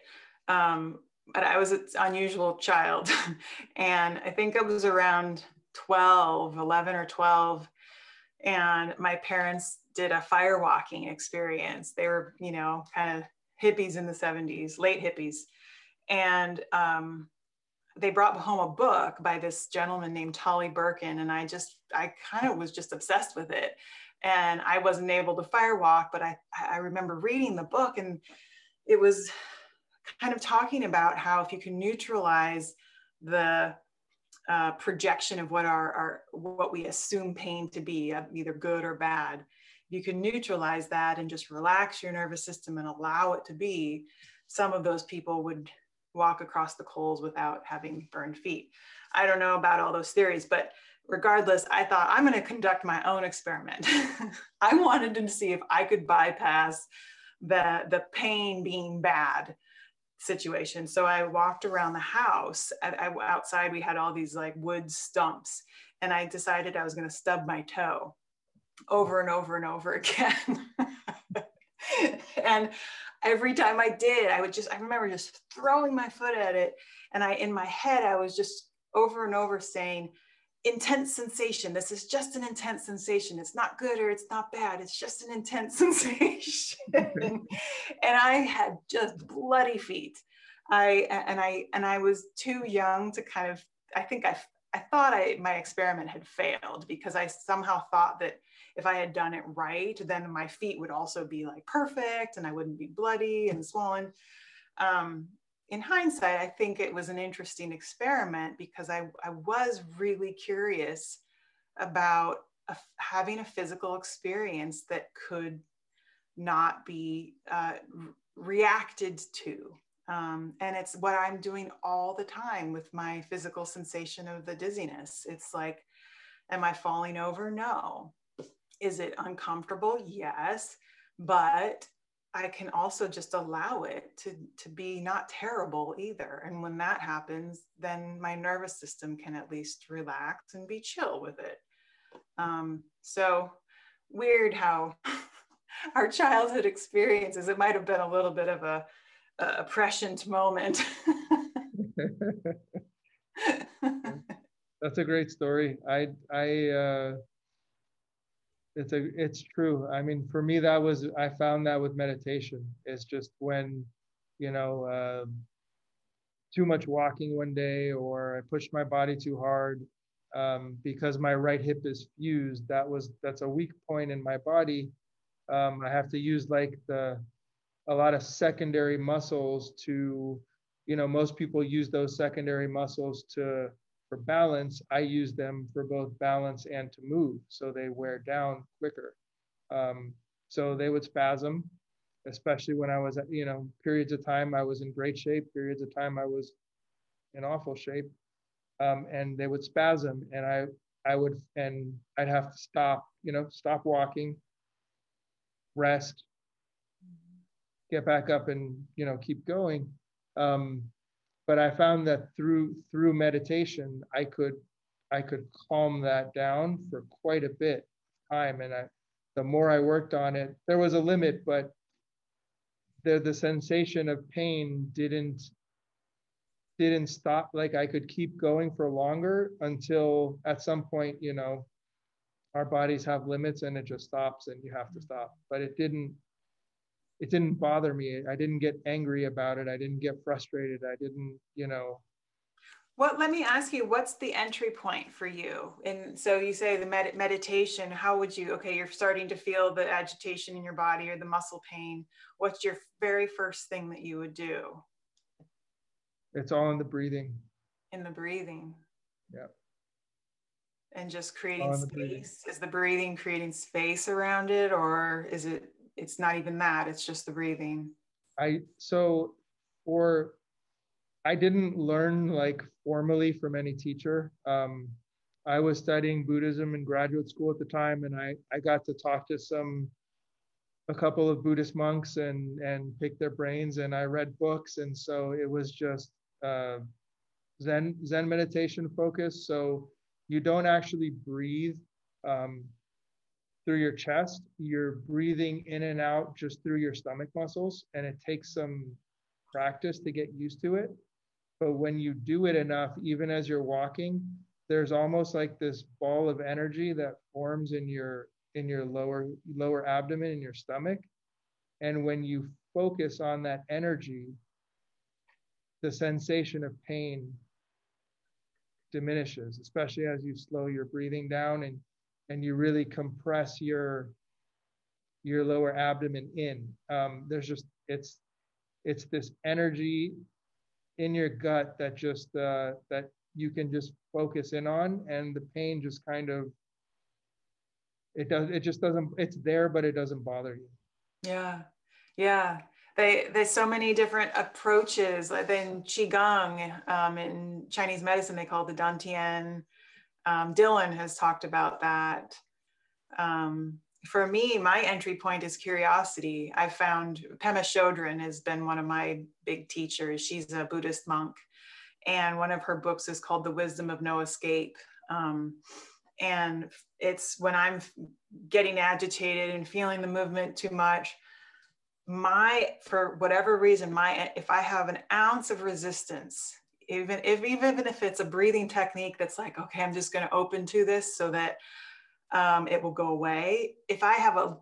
Um, but i was an unusual child and i think i was around 12 11 or 12 and my parents did a fire walking experience. They were, you know, kind of hippies in the 70s, late hippies. And um, they brought home a book by this gentleman named Tolly Burkan. And I just, I kind of was just obsessed with it. And I wasn't able to fire walk, but I, I remember reading the book and it was kind of talking about how if you can neutralize the uh, projection of what our, our what we assume pain to be, uh, either good or bad. You can neutralize that and just relax your nervous system and allow it to be. Some of those people would walk across the coals without having burned feet. I don't know about all those theories, but regardless, I thought I'm going to conduct my own experiment. I wanted to see if I could bypass the the pain being bad situation. So I walked around the house. I, I, outside, we had all these like wood stumps, and I decided I was going to stub my toe over and over and over again. and every time I did, I would just, I remember just throwing my foot at it. And I, in my head, I was just over and over saying, intense sensation. This is just an intense sensation. It's not good or it's not bad. It's just an intense sensation. and I had just bloody feet. I and I and I was too young to kind of I think I I thought I my experiment had failed because I somehow thought that if I had done it right, then my feet would also be like perfect and I wouldn't be bloody and swollen. Um, in hindsight, I think it was an interesting experiment because I, I was really curious about a, having a physical experience that could not be uh, reacted to. Um, and it's what I'm doing all the time with my physical sensation of the dizziness. It's like, am I falling over? No. Is it uncomfortable? Yes. But I can also just allow it to, to be not terrible either. And when that happens, then my nervous system can at least relax and be chill with it. Um, so weird how our childhood experiences, it might have been a little bit of a, a prescient moment. That's a great story. I, I, uh, it's a it's true. I mean for me that was i found that with meditation. It's just when you know uh, too much walking one day or i pushed my body too hard um, because my right hip is fused that was that's a weak point in my body. Um, i have to use like the a lot of secondary muscles to you know most people use those secondary muscles to for balance, I use them for both balance and to move. So they wear down quicker. Um, so they would spasm, especially when I was, at, you know, periods of time I was in great shape, periods of time I was in awful shape. Um, and they would spasm and I, I would, and I'd have to stop, you know, stop walking, rest, get back up and, you know, keep going. Um, but I found that through through meditation, I could I could calm that down for quite a bit of time. And I, the more I worked on it, there was a limit, but the the sensation of pain didn't didn't stop like i could keep going for longer until at some point you know our bodies have limits and it just stops and you have to stop but it didn't it didn't bother me. I didn't get angry about it. I didn't get frustrated. I didn't you know. What let me ask you what's the entry point for you? And so you say the med- meditation how would you okay you're starting to feel the agitation in your body or the muscle pain. What's your very first thing that you would do? It's all in the breathing. In the breathing. Yeah and just creating space. Is the breathing creating space around it or is it it's not even that it's just the breathing i so for I didn't learn like formally from any teacher. Um, I was studying Buddhism in graduate school at the time, and I, I got to talk to some a couple of Buddhist monks and and pick their brains, and I read books, and so it was just uh, Zen Zen meditation focus. So you don't actually breathe um, through your chest; you're breathing in and out just through your stomach muscles, and it takes some practice to get used to it. But when you do it enough even as you're walking there's almost like this ball of energy that forms in your in your lower lower abdomen in your stomach. And when you focus on that energy the sensation of pain diminishes especially as you slow your breathing down and and you really compress your your lower abdomen in. Um, there's just it's it's this energy in your gut that just uh, that you can just focus in on and the pain just kind of it does it just doesn't it's there but it doesn't bother you. Yeah. Yeah. They there's so many different approaches. Like in qigong um, in chinese medicine they call it the dantian um, dylan has talked about that um, for me, my entry point is curiosity. I found Pema Chodron has been one of my big teachers. She's a Buddhist monk, and one of her books is called The Wisdom of No Escape. Um, and it's when I'm getting agitated and feeling the movement too much, my for whatever reason, my if I have an ounce of resistance, even if even if it's a breathing technique that's like, okay, I'm just going to open to this so that um, it will go away. If I have a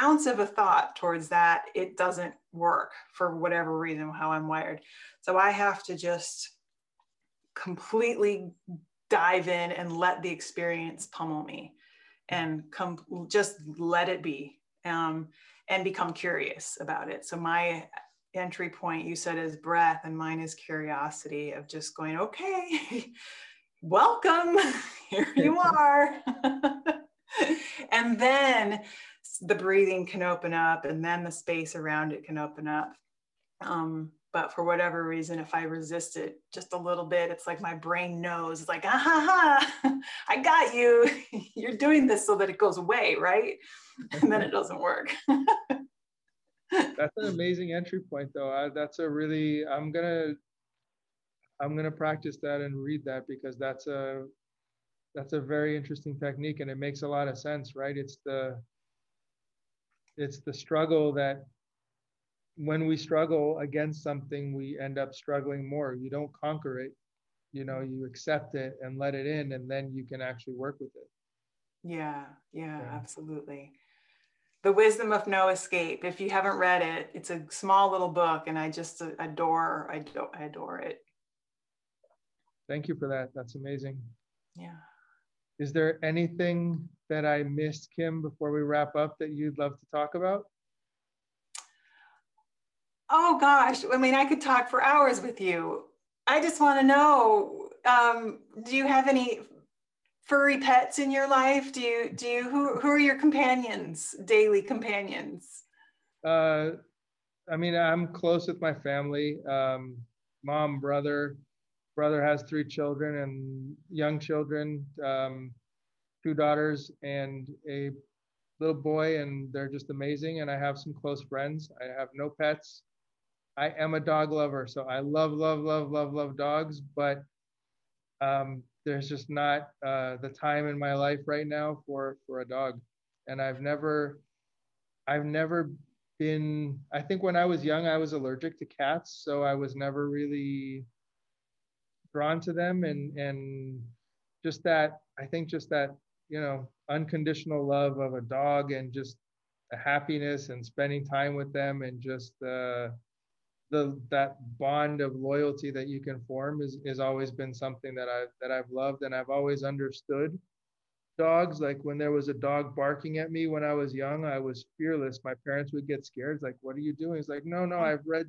ounce of a thought towards that, it doesn't work for whatever reason, how I'm wired. So I have to just completely dive in and let the experience pummel me and come just let it be um, and become curious about it. So my entry point you said is breath and mine is curiosity of just going, okay, welcome, here you are. and then the breathing can open up and then the space around it can open up. Um, but for whatever reason, if I resist it just a little bit, it's like my brain knows, it's like, ah ha ha, I got you. You're doing this so that it goes away, right? And then it doesn't work. That's an amazing entry point, though. I, that's a really, I'm to I'm to practice that and read that because that's a that's a very interesting technique and it makes a lot of sense, right? It's the it's the struggle that when we struggle against something, we end up struggling more. You don't conquer it, you know, you accept it and let it in, and then you can actually work with it. Yeah, yeah, yeah. absolutely. The Wisdom of No Escape. If you haven't read it, it's a small little book, and I just adore, I adore, I adore it. Thank you for that. That's amazing. Yeah. Is there anything that I missed, Kim, before we wrap up that you'd love to talk about? Oh gosh, I mean, I could talk for hours with you. I just want to know, um, do you have any furry pets in your life? Do you, do you, who, who are your companions, daily companions? Uh, I mean, I'm close with my family, um, mom, brother, brother has three children and young children, um, two daughters and a little boy, and they're just amazing. And I have some close friends. I have no pets. I am a dog lover, so I love, love, love, love, love dogs, but um, there's just not uh, the time in my life right now for for a dog. And I've never, I've never been. I think when I was young, I was allergic to cats, so I was never really drawn to them and and just that I think just that you know unconditional love of a dog and just the happiness and spending time with them and just uh, the that bond of loyalty that you can form is is always been something that I that I've loved and I've always understood. Dogs like when there was a dog barking at me when I was young I was fearless. My parents would get scared it's like what are you doing? It's like no no mm-hmm. I've read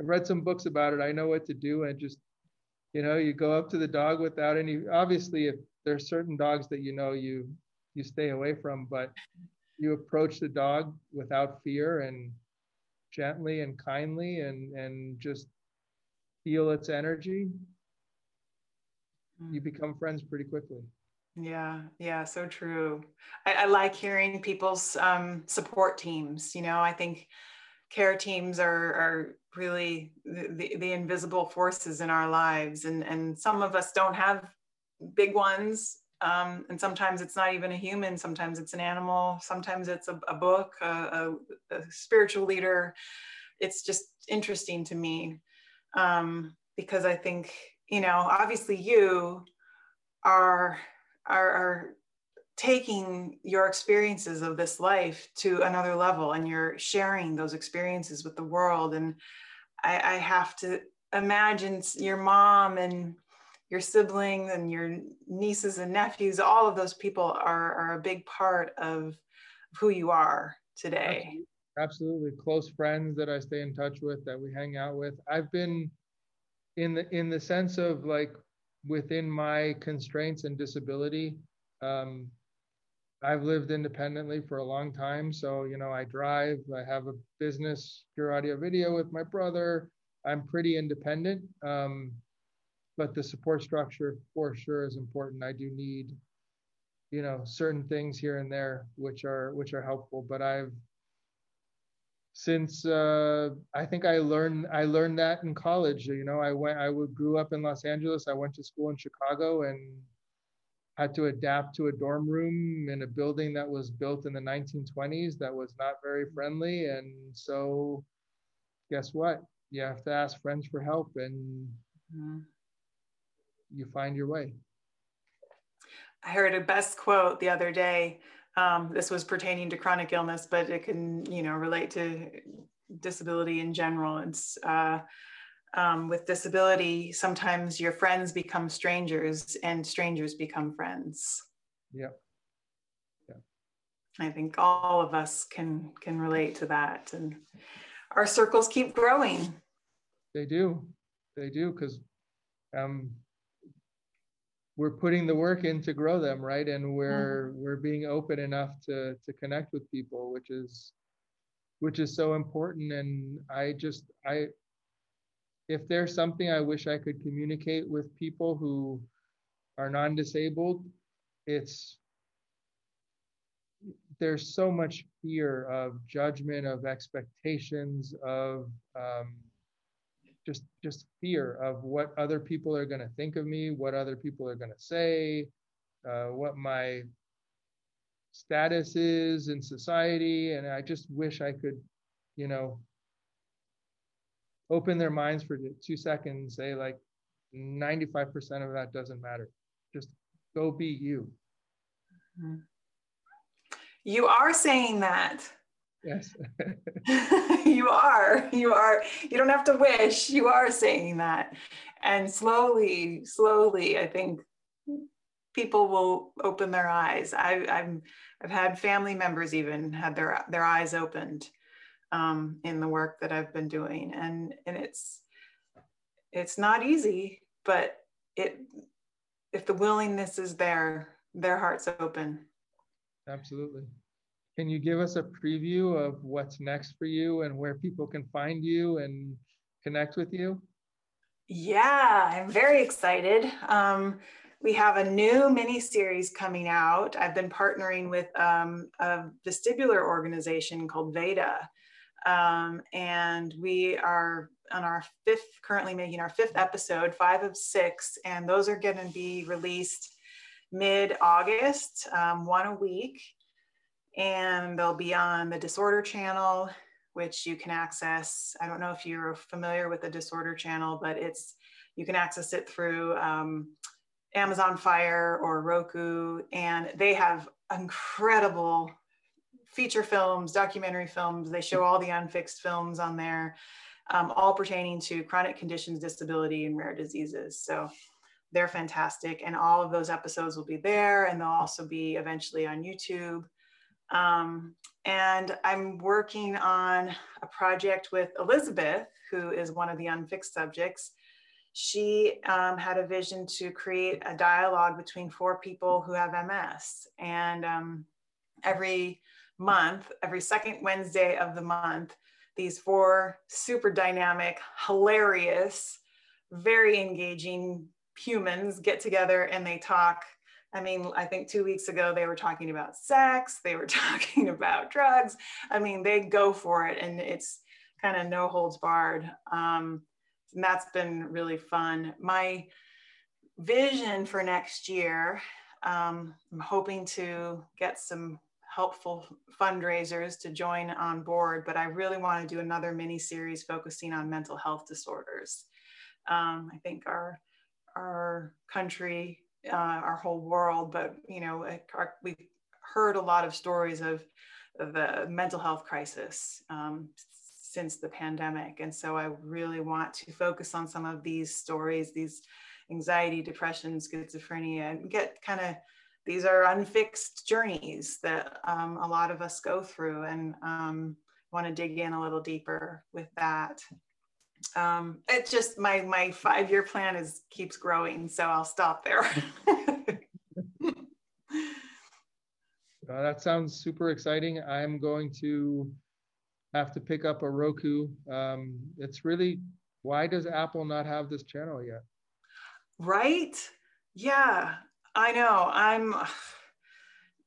I've read some books about it. I know what to do. And just you know you go up to the dog without any obviously if there's certain dogs that you know you you stay away from but you approach the dog without fear and gently and kindly and and just feel its energy you hmm. become friends pretty quickly yeah yeah so true i, I like hearing people's um, support teams you know i think care teams are are really the, the, the invisible forces in our lives and and some of us don't have big ones um, and sometimes it's not even a human sometimes it's an animal sometimes it's a, a book a, a, a, spiritual leader. It's just interesting to me um, because i think you know obviously you are are, are taking your experiences of this life to another level and you're sharing those experiences with the world. And I, I have to imagine your mom and your siblings and your nieces and nephews, all of those people are, are a big part of who you are today. Absolutely. Close friends that I stay in touch with, that we hang out with. I've been in the in the sense of like within my constraints and disability. Um, I've lived independently for a long time. So, you know, I drive, I have a business, pure audio video with my brother. I'm pretty independent. Um, but the support structure for sure is important. I do need, you know, certain things here and there which are which are helpful. But I've since uh, I think I learned I learned that in college. You know, I went I grew up in Los Angeles. I went to school in Chicago and had to adapt to a dorm room in a building that was built in the 1920s that was not very friendly. And so, guess what? You have to ask friends for help, and mm-hmm you find your way. I heard a best quote the other day. Um, this was pertaining to chronic illness, but it can, you know, relate to disability in general. It's uh, um, with disability, sometimes your friends become strangers and strangers become friends. Yeah. Yeah. I think all of us can can relate to that, and our circles keep growing. They do, they do, because um, we're putting the work in to grow them right? And we're we're being open enough to to connect with people which is which is so important. And i just i if there's something i wish i could communicate with people who are non-disabled it's there's so much fear of judgment of expectations of um, just just fear of what other people are going to think of me what other people are going to say uh, what my status is in society and i just wish i could you know open their minds for two seconds and say like 95% of that doesn't matter just go be you mm-hmm. you are saying that Yes. you are. You are. You don't have to wish. You are saying that. And slowly, slowly, I think people will open their eyes. I, I'm, I've had family members even had their their eyes opened um, in the work that I've been doing, and and it's it's not easy, but it if the willingness is there, their hearts open. Absolutely. Can you give us a preview of what's next for you and where people can find you and connect with you? Yeah, I'm very excited. Um, we have a new mini series coming out. I've been partnering with um, a vestibular organization called Veda. Um, and we are on our fifth, currently making our fifth episode, five of six, and those are going to be released mid August, um, one a week and they'll be on the disorder channel which you can access. I don't know if you're familiar with the Disorder Channel, but it's you can access it through um, Amazon Fire or Roku, and they have incredible feature films, documentary films. They show all the unfixed films on there, um, all pertaining to chronic conditions, disability, and rare diseases. So they're fantastic. And all of those episodes will be there, and they'll also be eventually on YouTube. Um, and I'm working on a project with Elizabeth, who is one of the unfixed subjects. She um, had a vision to create a dialogue between four people who have MS. And um, every month, every second Wednesday of the month, these four super dynamic, hilarious, very engaging humans get together and they talk I mean, I think two weeks ago they were talking about sex, they were talking about drugs. I mean, they go for it and it's kind of no holds barred. Um, and that's been really fun. My vision for next year, um, I'm hoping to get some helpful fundraisers to join on board, but I really want to do another mini series focusing on mental health disorders. Um, I think our our country uh, our whole world, but you know, we've heard a lot of stories of the mental health crisis um, since the pandemic, and so I really want to focus on some of these stories, these anxiety, depression, schizophrenia, and get kind of these are unfixed journeys that um, a lot of us go through, and um, want to dig in a little deeper with that um, it's just my my five year plan is keeps growing, so I'll stop there. uh, that sounds super exciting. I'm going to have to pick up a Roku. Um, it's really why does Apple not have this channel yet? Right? Yeah, I know. I'm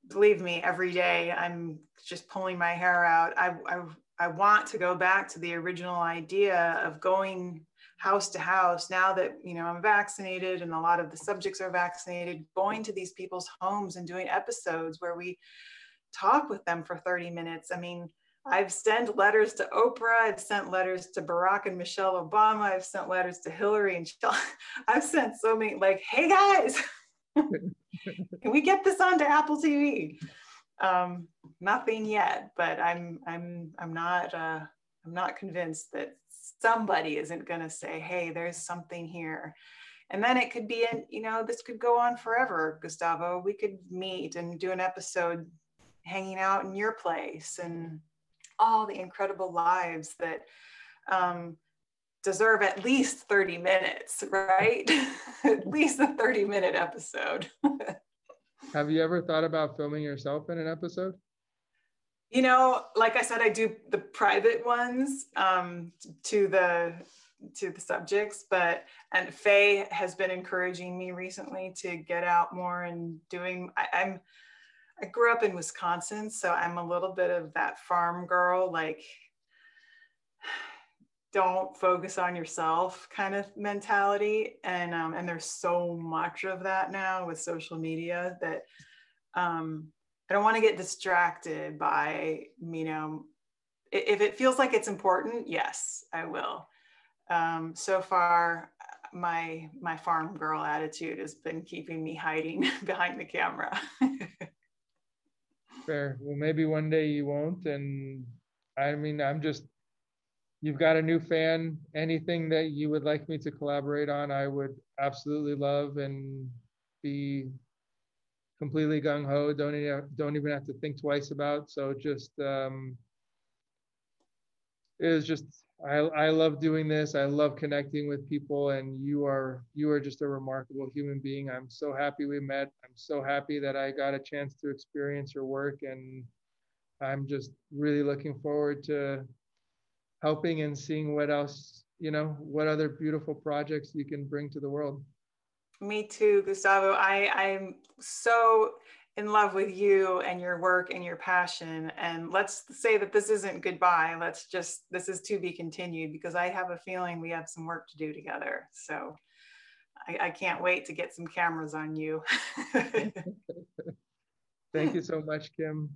believe me, every day I'm just pulling my hair out. I, I I want to go back to the original idea of going house to house now that you know I'm vaccinated and a lot of the subjects are vaccinated going to these people's homes and doing episodes where we talk with them for 30 minutes. I mean I've sent letters to Oprah I've sent letters to Barack and Michelle Obama I've sent letters to Hillary and I've sent so many like hey guys can we get this onto Apple TV um, nothing yet, but I'm I'm I'm not uh, I'm not convinced that somebody isn't going to say, "Hey, there's something here," and then it could be in you know this could go on forever, Gustavo. We could meet and do an episode hanging out in your place and all the incredible lives that um, deserve at least 30 minutes, right? at least a 30 minute episode. Have you ever thought about filming yourself in an episode? You know, like I said, I do the private ones um, to the to the subjects, but and Faye has been encouraging me recently to get out more and doing. I, I'm I grew up in Wisconsin, so I'm a little bit of that farm girl, like don't focus on yourself kind of mentality and um, and there's so much of that now with social media that um, i don't want to get distracted by you know if it feels like it's important yes i will. Um, so far my my farm girl attitude has been keeping me hiding behind the camera. Fair. Well maybe one day you won't and i mean i'm just you've got a new fan, anything that you would like me to collaborate on, I would absolutely love and be completely gung ho. Don't even don't even have to think twice about. So just um, it was just I I love doing this. I love connecting with people, and you are you are just a remarkable human being. I'm so happy we met. I'm so happy that I got a chance to experience your work, and I'm just really looking forward to helping and seeing what else, you know, what other beautiful projects you can bring to the world. Me too, Gustavo. I, I'm so in love with you and your work and your passion. And let's say that this isn't goodbye. Let's just, this is to be continued because I have a feeling we have some work to do together. So I, I can't wait to get some cameras on you. Thank you so much, Kim.